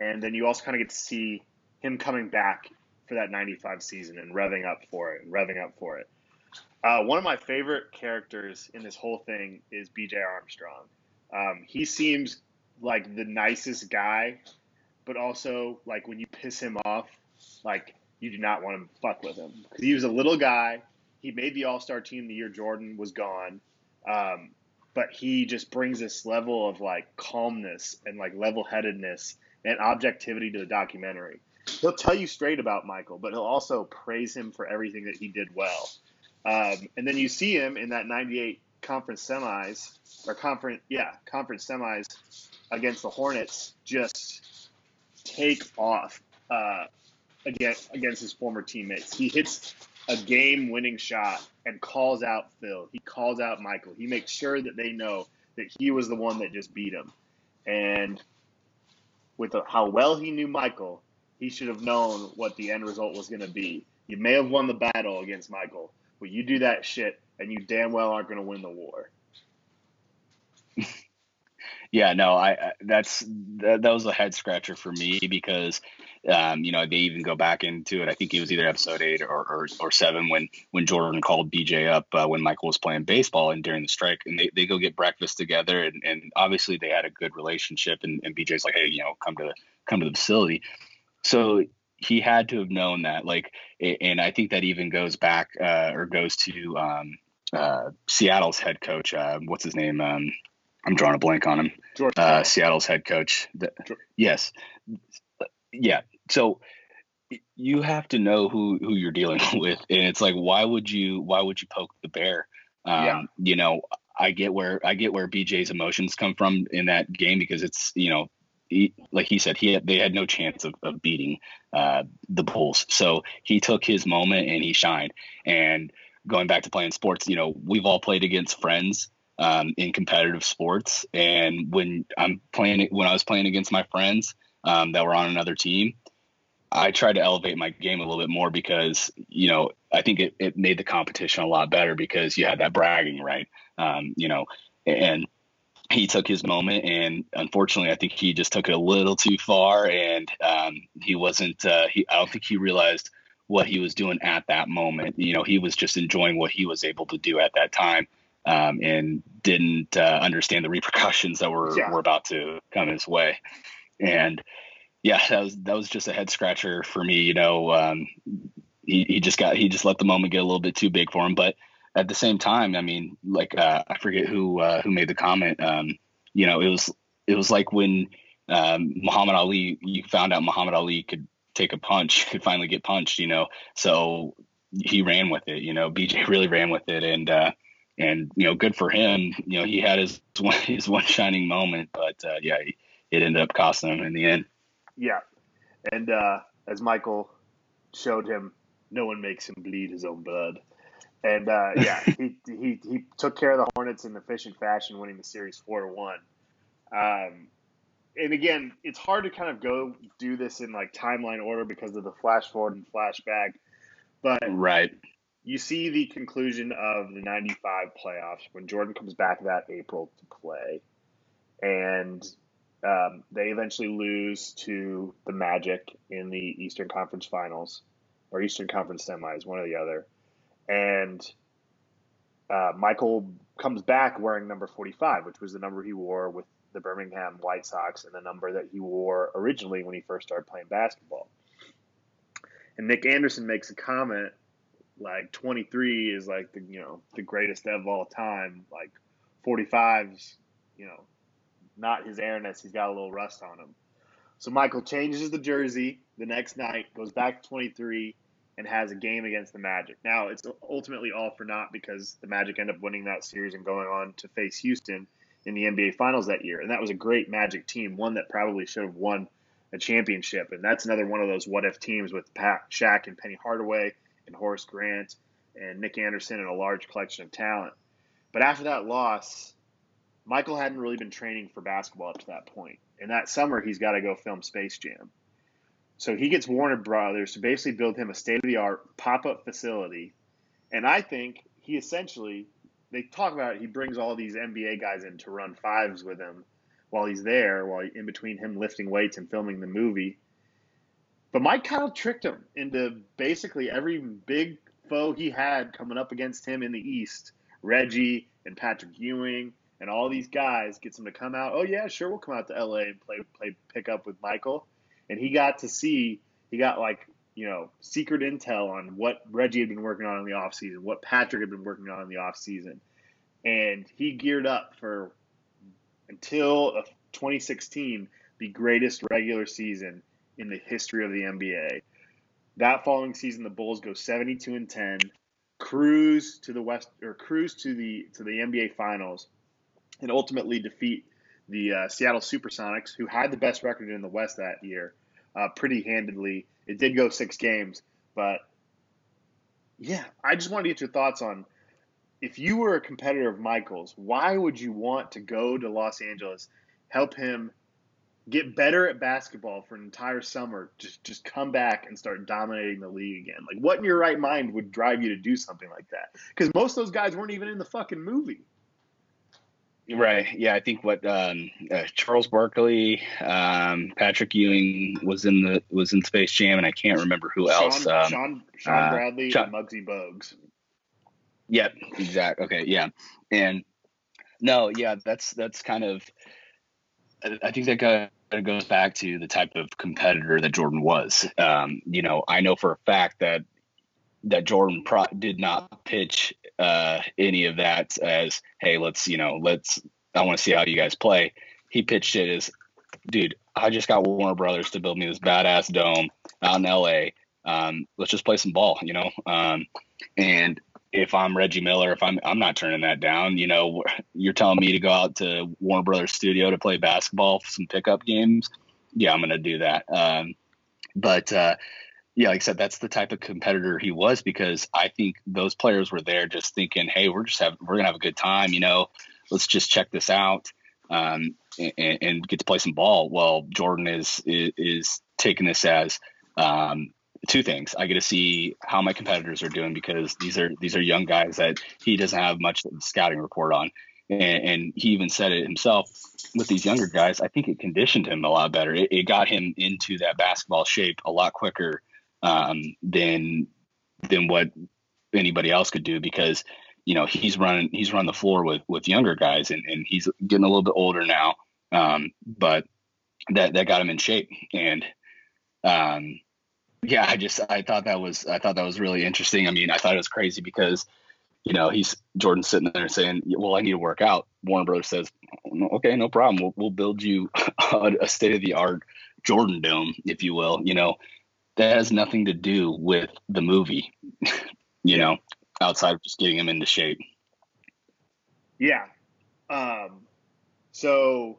And then you also kind of get to see him coming back for that 95 season and revving up for it and revving up for it. Uh, one of my favorite characters in this whole thing is B.J. Armstrong. Um, he seems like the nicest guy, but also like when you piss him off, like you do not want to fuck with him because he was a little guy. He made the All Star team the year Jordan was gone, um, but he just brings this level of like calmness and like level headedness and objectivity to the documentary. He'll tell you straight about Michael, but he'll also praise him for everything that he did well. Um, and then you see him in that 98 conference semis or conference, yeah, conference semis against the Hornets just take off uh, against, against his former teammates. He hits a game winning shot and calls out Phil. He calls out Michael. He makes sure that they know that he was the one that just beat him. And with the, how well he knew Michael, he should have known what the end result was going to be. You may have won the battle against Michael, but you do that shit, and you damn well aren't going to win the war. yeah, no, I that's that, that, was a head scratcher for me because um, you know they even go back into it. I think it was either episode eight or or, or seven when when Jordan called BJ up uh, when Michael was playing baseball and during the strike, and they, they go get breakfast together, and, and obviously they had a good relationship. And, and BJ's like, hey, you know, come to come to the facility. So he had to have known that like and i think that even goes back uh, or goes to um, uh, seattle's head coach uh, what's his name um, i'm drawing a blank on him uh, seattle's head coach the, yes yeah so you have to know who who you're dealing with and it's like why would you why would you poke the bear um, yeah. you know I get where I get where BJ's emotions come from in that game because it's you know he, like he said, he had, they had no chance of, of beating uh, the Bulls. So he took his moment and he shined. And going back to playing sports, you know, we've all played against friends um, in competitive sports. And when I'm playing, when I was playing against my friends um, that were on another team, I tried to elevate my game a little bit more because, you know, I think it, it made the competition a lot better because you had that bragging, right? Um, you know, and he took his moment, and unfortunately, I think he just took it a little too far, and um, he wasn't. Uh, he, I don't think he realized what he was doing at that moment. You know, he was just enjoying what he was able to do at that time, um, and didn't uh, understand the repercussions that were yeah. were about to come his way. And yeah, that was that was just a head scratcher for me. You know, um, he he just got he just let the moment get a little bit too big for him, but at the same time, I mean, like uh, I forget who uh, who made the comment. Um, you know, it was it was like when um, Muhammad Ali. You found out Muhammad Ali could take a punch, could finally get punched. You know, so he ran with it. You know, BJ really ran with it, and uh, and you know, good for him. You know, he had his one his one shining moment, but uh, yeah, it ended up costing him in the end. Yeah, and uh, as Michael showed him, no one makes him bleed his own blood. And uh, yeah, he, he he took care of the Hornets in efficient fashion, winning the series four to one. Um, and again, it's hard to kind of go do this in like timeline order because of the flash forward and flashback. But right, you see the conclusion of the '95 playoffs when Jordan comes back that April to play, and um, they eventually lose to the Magic in the Eastern Conference Finals or Eastern Conference semis, one or the other and uh, Michael comes back wearing number 45, which was the number he wore with the Birmingham White Sox and the number that he wore originally when he first started playing basketball. And Nick Anderson makes a comment like 23 is like the you know the greatest of all time. Like 45's you know not his airness. He's got a little rust on him. So Michael changes the jersey the next night, goes back to 23, and has a game against the Magic. Now it's ultimately all for naught because the Magic end up winning that series and going on to face Houston in the NBA Finals that year, and that was a great Magic team, one that probably should have won a championship. And that's another one of those what if teams with Pat, Shaq and Penny Hardaway and Horace Grant and Nick Anderson and a large collection of talent. But after that loss, Michael hadn't really been training for basketball up to that point. And that summer, he's got to go film Space Jam. So he gets Warner Brothers to basically build him a state of the art pop up facility. And I think he essentially, they talk about it, he brings all these NBA guys in to run fives with him while he's there, while in between him lifting weights and filming the movie. But Mike kind of tricked him into basically every big foe he had coming up against him in the East Reggie and Patrick Ewing and all these guys gets him to come out. Oh yeah, sure, we'll come out to LA and play play pick up with Michael and he got to see he got like you know secret intel on what Reggie had been working on in the offseason, what Patrick had been working on in the offseason. and he geared up for until 2016 the greatest regular season in the history of the NBA. That following season, the Bulls go 72 and 10, cruise to the West or cruise to the to the NBA Finals, and ultimately defeat the uh, Seattle Supersonics, who had the best record in the West that year, uh, pretty handedly. It did go six games, but yeah, I just wanted to get your thoughts on if you were a competitor of Michael's, why would you want to go to Los Angeles, help him get better at basketball for an entire summer, just just come back and start dominating the league again? Like, what in your right mind would drive you to do something like that? Because most of those guys weren't even in the fucking movie. Right. Yeah, I think what um, uh, Charles Barkley, um, Patrick Ewing was in the was in Space Jam, and I can't remember who else. Shawn um, Shawn, Shawn uh, Bradley Shawn, and Muggsy Bogues. Yep. Exact. Okay. Yeah. And no. Yeah. That's that's kind of. I think that kind of goes back to the type of competitor that Jordan was. Um, you know, I know for a fact that that Jordan pro- did not pitch uh, any of that as, hey, let's, you know, let's, I want to see how you guys play. He pitched it as, dude, I just got Warner Brothers to build me this badass dome out in LA. Um, let's just play some ball, you know? Um, and if I'm Reggie Miller, if I'm, I'm not turning that down, you know, you're telling me to go out to Warner Brothers studio to play basketball, some pickup games. Yeah, I'm going to do that. Um, but, uh, yeah, like I said, that's the type of competitor he was because I think those players were there just thinking, "Hey, we're just having, we're gonna have a good time, you know. Let's just check this out um, and, and, get to play some ball." Well, Jordan is is, is taking this as um, two things. I get to see how my competitors are doing because these are these are young guys that he doesn't have much scouting report on, And, and, he even said it himself with these younger guys. I think it conditioned him a lot better. It, it got him into that basketball shape a lot quicker um, than than what anybody else could do because you know he's running he's run the floor with with younger guys and, and he's getting a little bit older now. Um, but that that got him in shape. And um, yeah i just i thought that was i thought that was really interesting. I mean i thought it was crazy because you know he's jordan sitting there saying well i need to work out. Warner brothers says okay no problem. We'll, we'll build you a state of the art jordan dome if you will you know that has nothing to do with the movie you know outside of just getting him into shape. Yeah. Um, so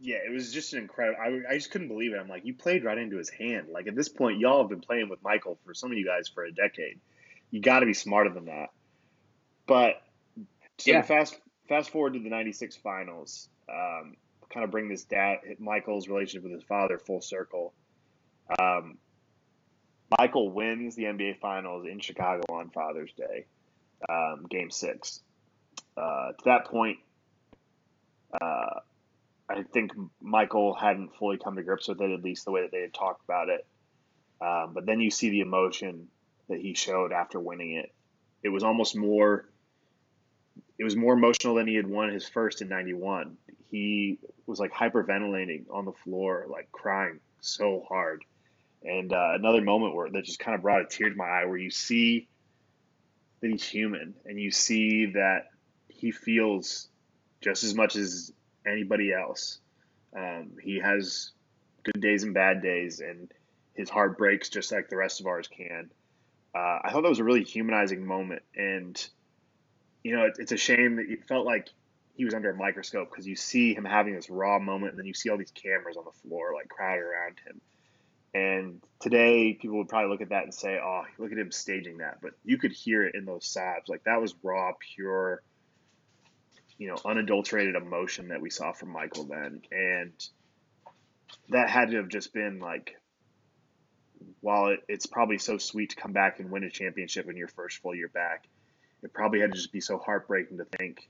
yeah, it was just an incredible. I, I just couldn't believe it. I'm like, you played right into his hand. Like at this point, y'all have been playing with Michael for some of you guys for a decade. You got to be smarter than that. But so yeah. fast fast forward to the '96 finals. Um, kind of bring this dad Michael's relationship with his father full circle. Um, Michael wins the NBA Finals in Chicago on Father's Day, um, Game Six. Uh, to that point, uh, I think Michael hadn't fully come to grips with it, at least the way that they had talked about it. Um, but then you see the emotion that he showed after winning it. It was almost more. It was more emotional than he had won his first in '91. He was like hyperventilating on the floor, like crying so hard and uh, another moment where that just kind of brought a tear to my eye, where you see that he's human, and you see that he feels just as much as anybody else. Um, he has good days and bad days, and his heart breaks just like the rest of ours can. Uh, I thought that was a really humanizing moment, and you know, it, it's a shame that it felt like he was under a microscope because you see him having this raw moment, and then you see all these cameras on the floor like crowded around him and today, people would probably look at that and say, "Oh, look at him staging that." But you could hear it in those sobs, like that was raw, pure, you know, unadulterated emotion that we saw from Michael then, and that had to have just been like, while it, it's probably so sweet to come back and win a championship in your first full year back, it probably had to just be so heartbreaking to think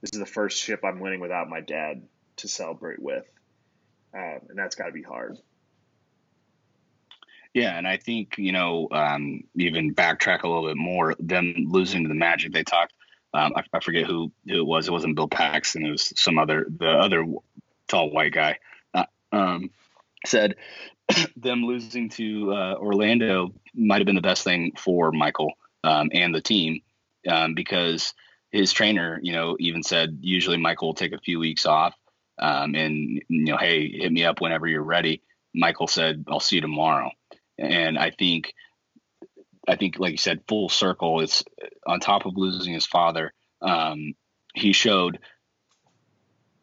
this is the first ship I'm winning without my dad to celebrate with, um, and that's got to be hard. Yeah, and I think you know um, even backtrack a little bit more. Them losing to the Magic, they talked. Um, I, I, forget who, who it was. It wasn't Bill Paxton. It was some other the other tall white guy. Uh, um, said them losing to uh, Orlando might have been the best thing for Michael um, and the team um, because his trainer, you know, even said usually Michael will take a few weeks off um, and you know, hey, hit me up whenever you're ready. Michael said, "I'll see you tomorrow." And I think, I think, like you said, full circle. It's on top of losing his father. Um, he showed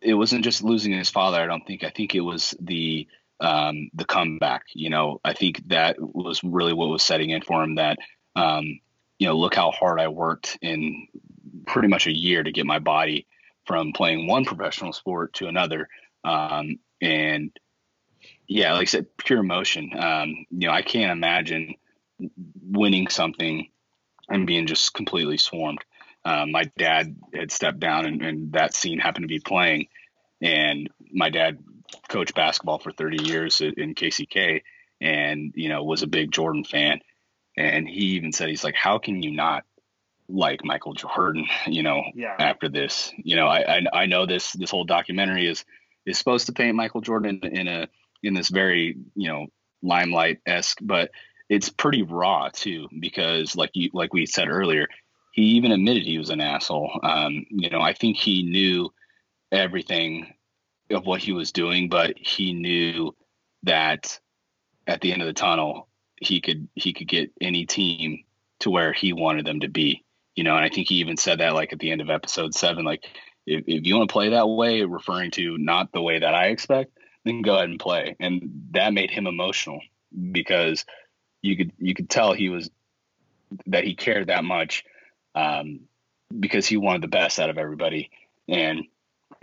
it wasn't just losing his father. I don't think. I think it was the um, the comeback. You know, I think that was really what was setting in for him. That um, you know, look how hard I worked in pretty much a year to get my body from playing one professional sport to another. Um, and yeah, like I said, pure emotion. Um, you know, I can't imagine winning something and being just completely swarmed. Um, my dad had stepped down, and, and, that scene happened to be playing. And my dad coached basketball for 30 years in KCK, and you know was a big Jordan fan. And he even said, he's like, "How can you not like Michael Jordan?" You know, yeah. after this, you know, I, I, I know this this whole documentary is is supposed to paint Michael Jordan in, in a in this very you know limelight esque, but it's pretty raw too because like you like we said earlier, he even admitted he was an asshole. Um, you know, I think he knew everything of what he was doing, but he knew that at the end of the tunnel he could he could get any team to where he wanted them to be. You know, and I think he even said that like at the end of episode seven, like if, if you want to play that way, referring to not the way that I expect, then go ahead and play. And that made him emotional because you could you could tell he was that he cared that much um, because he wanted the best out of everybody. And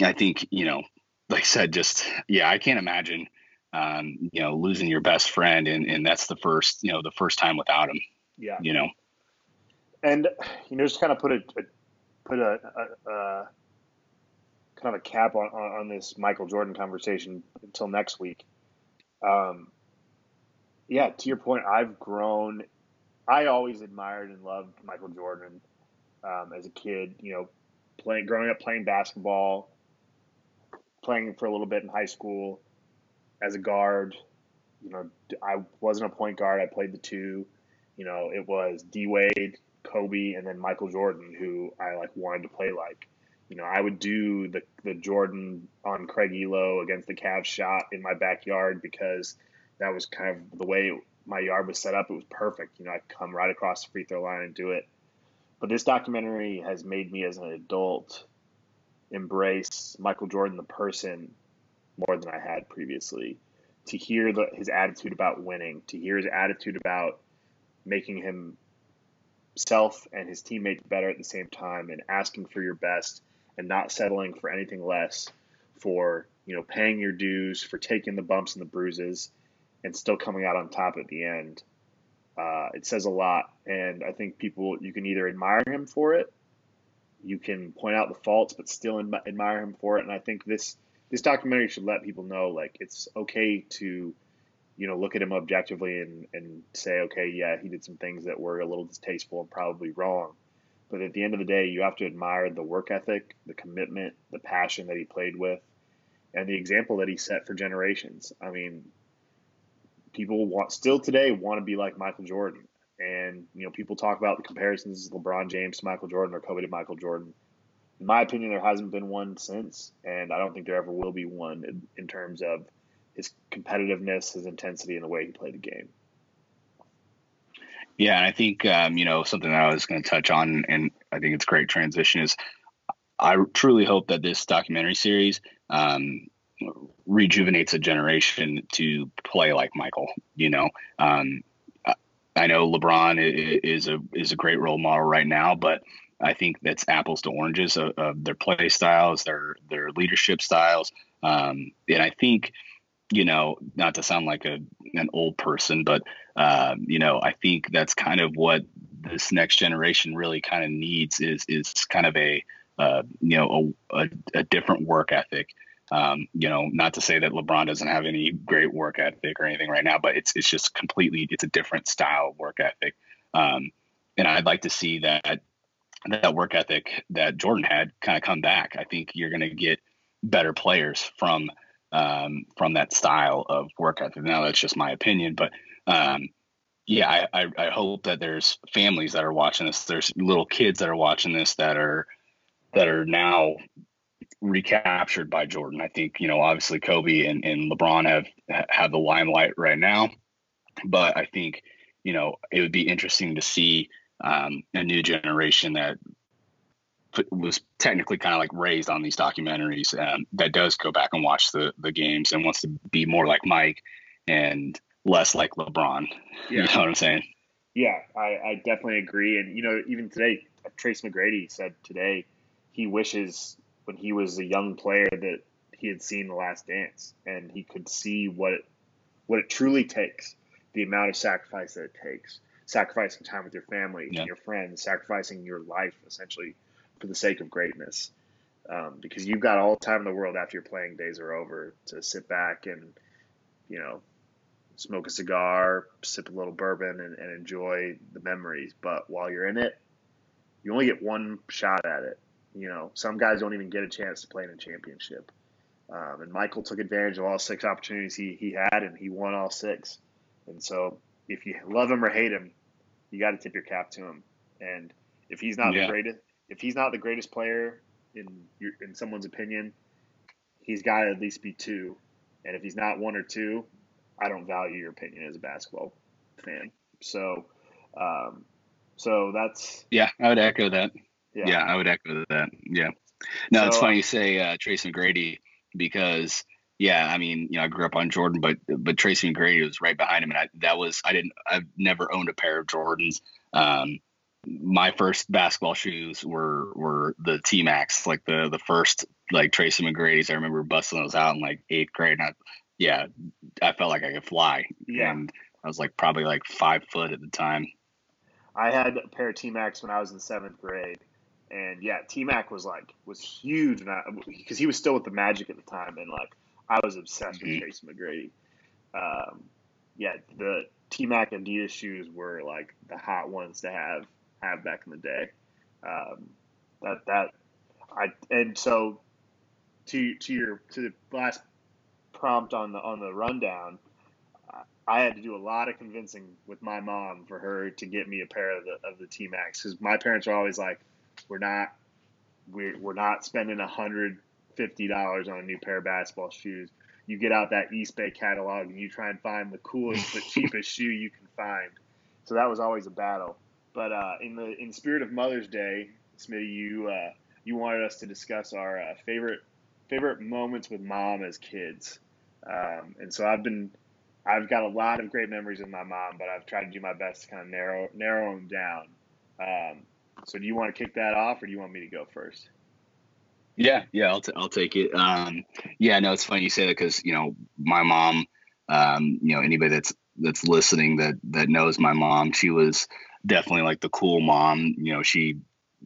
I think you know, like I said, just yeah, I can't imagine um, you know losing your best friend, and and that's the first you know the first time without him. Yeah, you know, and you know just kind of put a, a put a, a, a kind of a cap on, on, on, this Michael Jordan conversation until next week. Um, yeah, to your point, I've grown. I always admired and loved Michael Jordan um, as a kid. You know, playing, growing up playing basketball, playing for a little bit in high school as a guard. You know, I wasn't a point guard. I played the two. You know, it was D Wade, Kobe, and then Michael Jordan, who I like wanted to play like. You know, I would do the the Jordan on Craig Ehlo against the Cavs shot in my backyard because that was kind of the way my yard was set up. It was perfect. You know, I'd come right across the free throw line and do it. But this documentary has made me as an adult embrace Michael Jordan the person more than I had previously. To hear the, his attitude about winning, to hear his attitude about making himself and his teammates better at the same time, and asking for your best and not settling for anything less, for you know paying your dues, for taking the bumps and the bruises, and still coming out on top at the end. Uh, it says a lot, and I think people you can either admire him for it, you can point out the faults, but still admire him for it. And I think this this documentary should let people know like it's okay to you know look at him objectively and and say okay yeah he did some things that were a little distasteful and probably wrong but at the end of the day you have to admire the work ethic the commitment the passion that he played with and the example that he set for generations i mean people want still today want to be like Michael Jordan. And you know, people talk about the comparisons LeBron James to Michael Jordan or Kobe to Michael Jordan. In my opinion, there hasn't been one since, and I don't think there ever will be one in, in terms of his competitiveness, his intensity, and the way he played the game. Yeah, and I think um, you know something that I was going to touch on, and I think it's great transition is I truly hope that this documentary series um, rejuvenates a generation to play like Michael. You know, um, I know LeBron is a is a great role model right now, but I think that's apples to oranges of, of their play styles, their their leadership styles, um, and I think you know, not to sound like a an old person, but uh, you know, I think that's kind of what this next generation really kind of needs is is kind of a uh, you know a, a, a different work ethic. Um, you know, not to say that LeBron doesn't have any great work ethic or anything right now, but it's it's just completely it's a different style of work ethic. Um, and I'd like to see that that work ethic that Jordan had kind of come back. I think you're going to get better players from um, from that style of work ethic. Now that's just my opinion, but um, yeah, I, I, I hope that there's families that are watching this. There's little kids that are watching this that are that are now recaptured by Jordan. I think you know obviously Kobe and, and LeBron have have the limelight right now, but I think you know it would be interesting to see um, a new generation that was technically kind of like raised on these documentaries um, that does go back and watch the the games and wants to be more like Mike and less like LeBron. Yeah. You know what I'm saying? Yeah, I, I definitely agree. And you know, even today, Trace McGrady said today he wishes when he was a young player that he had seen The Last Dance, and he could see what it, what it truly takes, the amount of sacrifice that it takes, sacrificing time with your family yeah. and your friends, sacrificing your life essentially for the sake of greatness. Um, because you've got all the time in the world after your playing days are over to sit back and, you know, smoke a cigar, sip a little bourbon, and, and enjoy the memories. But while you're in it, you only get one shot at it. You know, some guys don't even get a chance to play in a championship. Um, and Michael took advantage of all six opportunities he, he had, and he won all six. And so, if you love him or hate him, you got to tip your cap to him. And if he's not yeah. the greatest, if he's not the greatest player in your, in someone's opinion, he's got to at least be two. And if he's not one or two, I don't value your opinion as a basketball fan. So, um, so that's yeah, I would echo that. Yeah. yeah, I would echo that. Yeah. No, so, it's funny you say uh, Tracy McGrady because yeah, I mean, you know, I grew up on Jordan, but but Tracy McGrady was right behind him, and I, that was I didn't I've never owned a pair of Jordans. Um, my first basketball shoes were were the T Macs, like the the first like Tracy McGrady's. I remember busting those out in like eighth grade, and I, yeah, I felt like I could fly. Yeah. And I was like probably like five foot at the time. I had a pair of T Macs when I was in seventh grade, and yeah, T Mac was like was huge because he was still with the Magic at the time, and like I was obsessed mm-hmm. with Tracy McGrady. Um, yeah, the T Mac Adidas shoes were like the hot ones to have have back in the day. Um, that that I and so to to your to the last prompt on the on the rundown, I had to do a lot of convincing with my mom for her to get me a pair of the of the T Macs because my parents are always like, we're not we're, we're not spending a hundred fifty dollars on a new pair of basketball shoes. You get out that Eastbay catalog and you try and find the coolest but cheapest shoe you can find. So that was always a battle. But uh, in the in spirit of Mother's Day, Smitty, you uh, you wanted us to discuss our uh, favorite favorite moments with mom as kids, um, and so I've been I've got a lot of great memories with my mom, but I've tried to do my best to kind of narrow narrow them down. Um, so, do you want to kick that off, or do you want me to go first? Yeah, yeah, I'll, t- I'll take it. Um, yeah, no, it's funny you say that because you know my mom. Um, you know anybody that's that's listening that that knows my mom, she was definitely like the cool mom. You know, she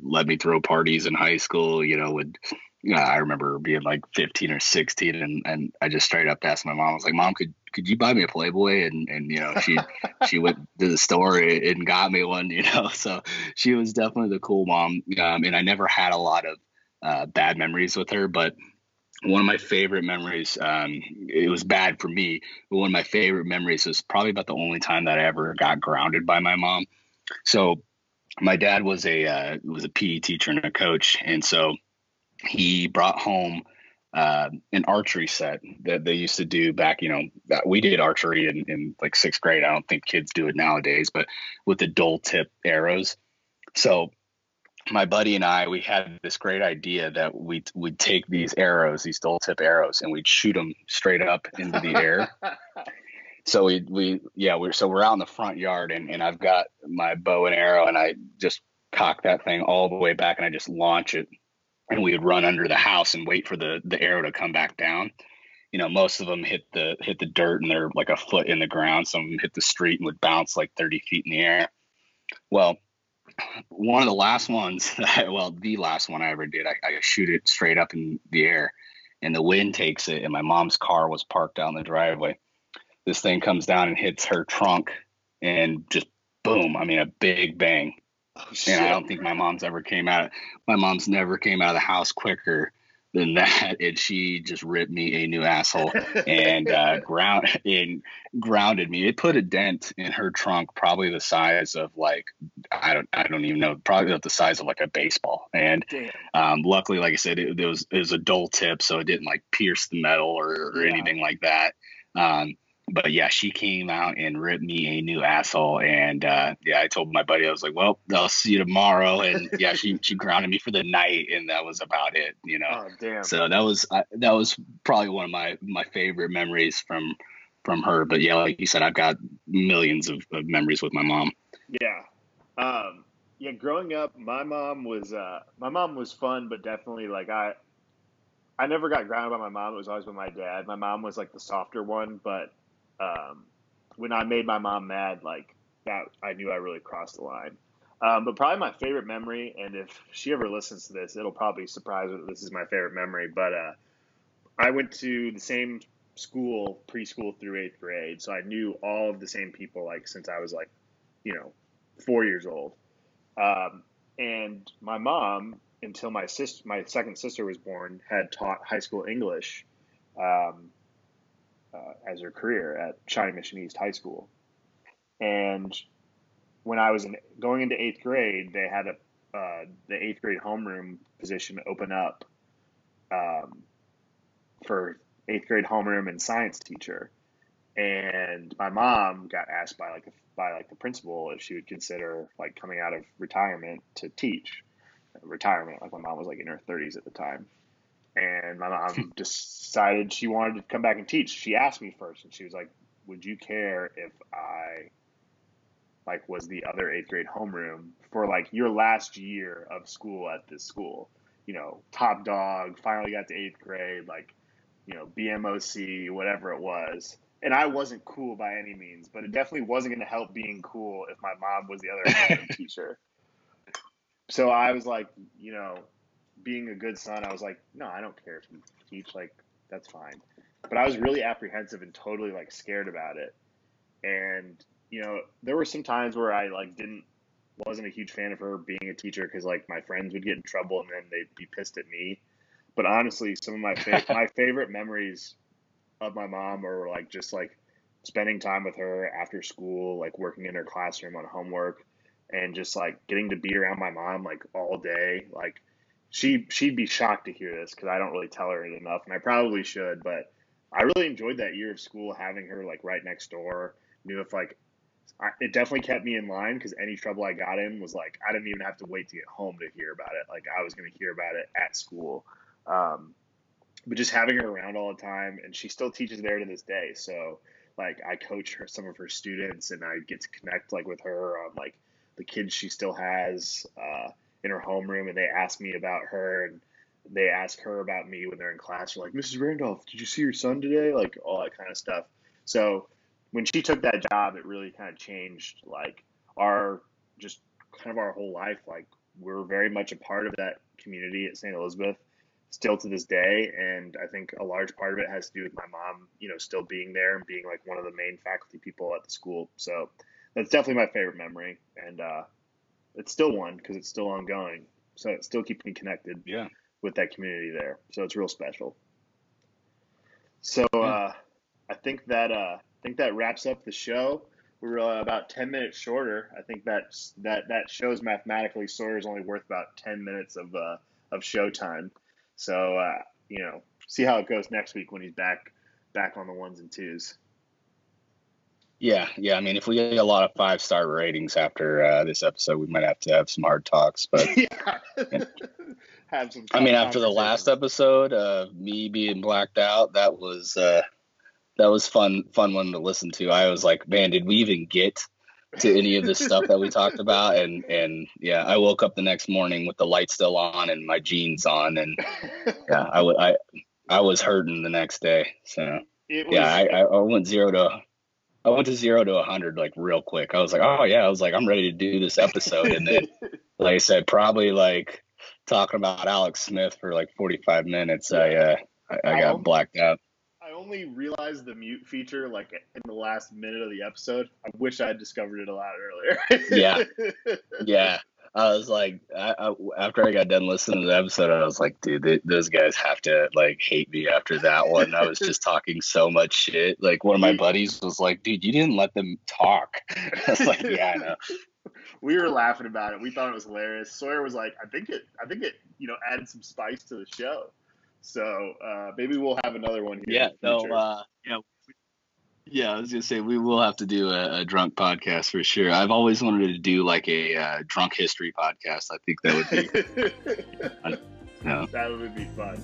let me throw parties in high school. You know, would yeah, I remember being like 15 or 16, and, and I just straight up asked my mom. I was like, "Mom, could could you buy me a Playboy?" And and you know, she she went to the store and got me one. You know, so she was definitely the cool mom. Um, and I never had a lot of uh, bad memories with her, but one of my favorite memories. Um, it was bad for me, but one of my favorite memories was probably about the only time that I ever got grounded by my mom. So my dad was a uh, was a PE teacher and a coach, and so he brought home uh, an archery set that they used to do back, you know, we did archery in, in like sixth grade. I don't think kids do it nowadays, but with the dull tip arrows. So my buddy and I, we had this great idea that we would take these arrows, these dull tip arrows, and we'd shoot them straight up into the air. so we, we, yeah, we're, so we're out in the front yard and, and I've got my bow and arrow and I just cock that thing all the way back and I just launch it and we would run under the house and wait for the the arrow to come back down. You know, most of them hit the hit the dirt and they're like a foot in the ground. Some of them hit the street and would bounce like 30 feet in the air. Well, one of the last ones, well, the last one I ever did, I, I shoot it straight up in the air, and the wind takes it. And my mom's car was parked down the driveway. This thing comes down and hits her trunk, and just boom! I mean, a big bang Oh, and I don't think my mom's ever came out. My mom's never came out of the house quicker than that, and she just ripped me a new asshole and uh, ground and grounded me. It put a dent in her trunk, probably the size of like I don't I don't even know, probably the size of like a baseball. And um, luckily, like I said, it, it, was it was a dull tip, so it didn't like pierce the metal or, or yeah. anything like that. Um, but yeah, she came out and ripped me a new asshole. And uh, yeah, I told my buddy, I was like, well, I'll see you tomorrow. And yeah, she, she grounded me for the night and that was about it, you know? Oh, damn. So that was, uh, that was probably one of my, my favorite memories from, from her. But yeah, like you said, I've got millions of, of memories with my mom. Yeah. Um, yeah. Growing up, my mom was, uh, my mom was fun, but definitely like I, I never got grounded by my mom. It was always by my dad. My mom was like the softer one, but um, when I made my mom mad, like that, I knew I really crossed the line. Um, but probably my favorite memory, and if she ever listens to this, it'll probably surprise her that this is my favorite memory. But uh, I went to the same school, preschool through eighth grade, so I knew all of the same people like since I was like, you know, four years old. Um, and my mom, until my sister, my second sister was born, had taught high school English. Um, uh, as her career at Shawnee Mission East High School. And when I was in, going into eighth grade, they had a uh, the eighth grade homeroom position open up um, for eighth grade homeroom and science teacher. And my mom got asked by like by like the principal if she would consider like coming out of retirement to teach retirement. Like my mom was like in her 30s at the time and my mom hmm. decided she wanted to come back and teach. She asked me first, and she was like, "Would you care if I like was the other eighth grade homeroom for like your last year of school at this school? You know, top dog, finally got to eighth grade, like you know, BMOC, whatever it was." And I wasn't cool by any means, but it definitely wasn't going to help being cool if my mom was the other teacher. so I was like, you know, being a good son, I was like, no, I don't care if you teach, like that's fine. But I was really apprehensive and totally like scared about it. And you know, there were some times where I like didn't wasn't a huge fan of her being a teacher because like my friends would get in trouble and then they'd be pissed at me. But honestly, some of my fa- my favorite memories of my mom are like just like spending time with her after school, like working in her classroom on homework, and just like getting to be around my mom like all day. Like she she'd be shocked to hear this because I don't really tell her it enough, and I probably should. But I really enjoyed that year of school having her like right next door. Knew if like I, it definitely kept me in line because any trouble I got in was like I didn't even have to wait to get home to hear about it. Like I was going to hear about it at school. Um, but just having her around all the time, and she still teaches there to this day. So like I coach her some of her students, and I get to connect like with her on like the kids she still has uh, in her homeroom, and they ask me about her and they ask her about me when they're in class. They're like, Mrs. Randolph, did you see your son today? Like all that kind of stuff. So when she took that job, it really kind of changed like our just kind of our whole life. Like we're very much a part of that community at St. Elizabeth still to this day. And I think a large part of it has to do with my mom, you know, still being there and being like one of the main faculty people at the school. So that's definitely my favorite memory. And uh, it's still one because it's still ongoing. So it still keeping connected yeah. with that community there. So it's real special. So uh, I think that uh, think that wraps up the show. We're uh, about ten minutes shorter. I think that's that that shows mathematically Sawyer is only worth about ten minutes of uh, of show time. So uh, you know, see how it goes next week when he's back back on the ones and twos. Yeah, yeah. I mean, if we get a lot of five star ratings after uh, this episode, we might have to have some hard talks. But yeah. have some. I mean, after the last episode, uh, me being blacked out, that was uh, that was fun fun one to listen to. I was like, man, did we even get to any of this stuff that we talked about? And and yeah, I woke up the next morning with the light still on and my jeans on, and yeah, I would I I was hurting the next day. So was, yeah, I, I went zero to I went to zero to a hundred like real quick. I was like, oh yeah, I was like, I'm ready to do this episode, and then like I said, probably like talking about Alex Smith for like 45 minutes. I uh, I, I got blacked out I only realized the mute feature like in the last minute of the episode. I wish I had discovered it a lot earlier. yeah, yeah. I was like, I, I, after I got done listening to the episode, I was like, dude, they, those guys have to like hate me after that one. I was just talking so much shit. Like one of my buddies was like, dude, you didn't let them talk. I was like, yeah, I know. We were laughing about it. We thought it was hilarious. Sawyer was like, I think it, I think it, you know, added some spice to the show. So uh, maybe we'll have another one here. Yeah, no, uh, yeah, yeah. I was gonna say we will have to do a, a, drunk podcast for sure. I've always wanted to do like a uh, drunk history podcast. I think that would be. fun. No. That would be fun.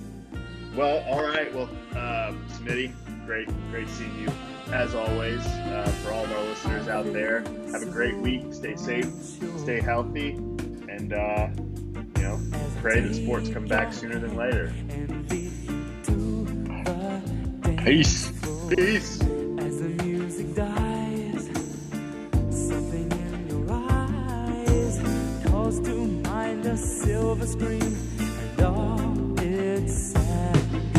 Well, all right. Well, uh, Smitty, great, great seeing you as always. Uh, for all of our listeners out there, have a great week. Stay safe, stay healthy, and uh, you know, pray that sports come back sooner than later. Peace. Peace. As the music dies, something in your eyes calls to mind a silver screen and all its sad.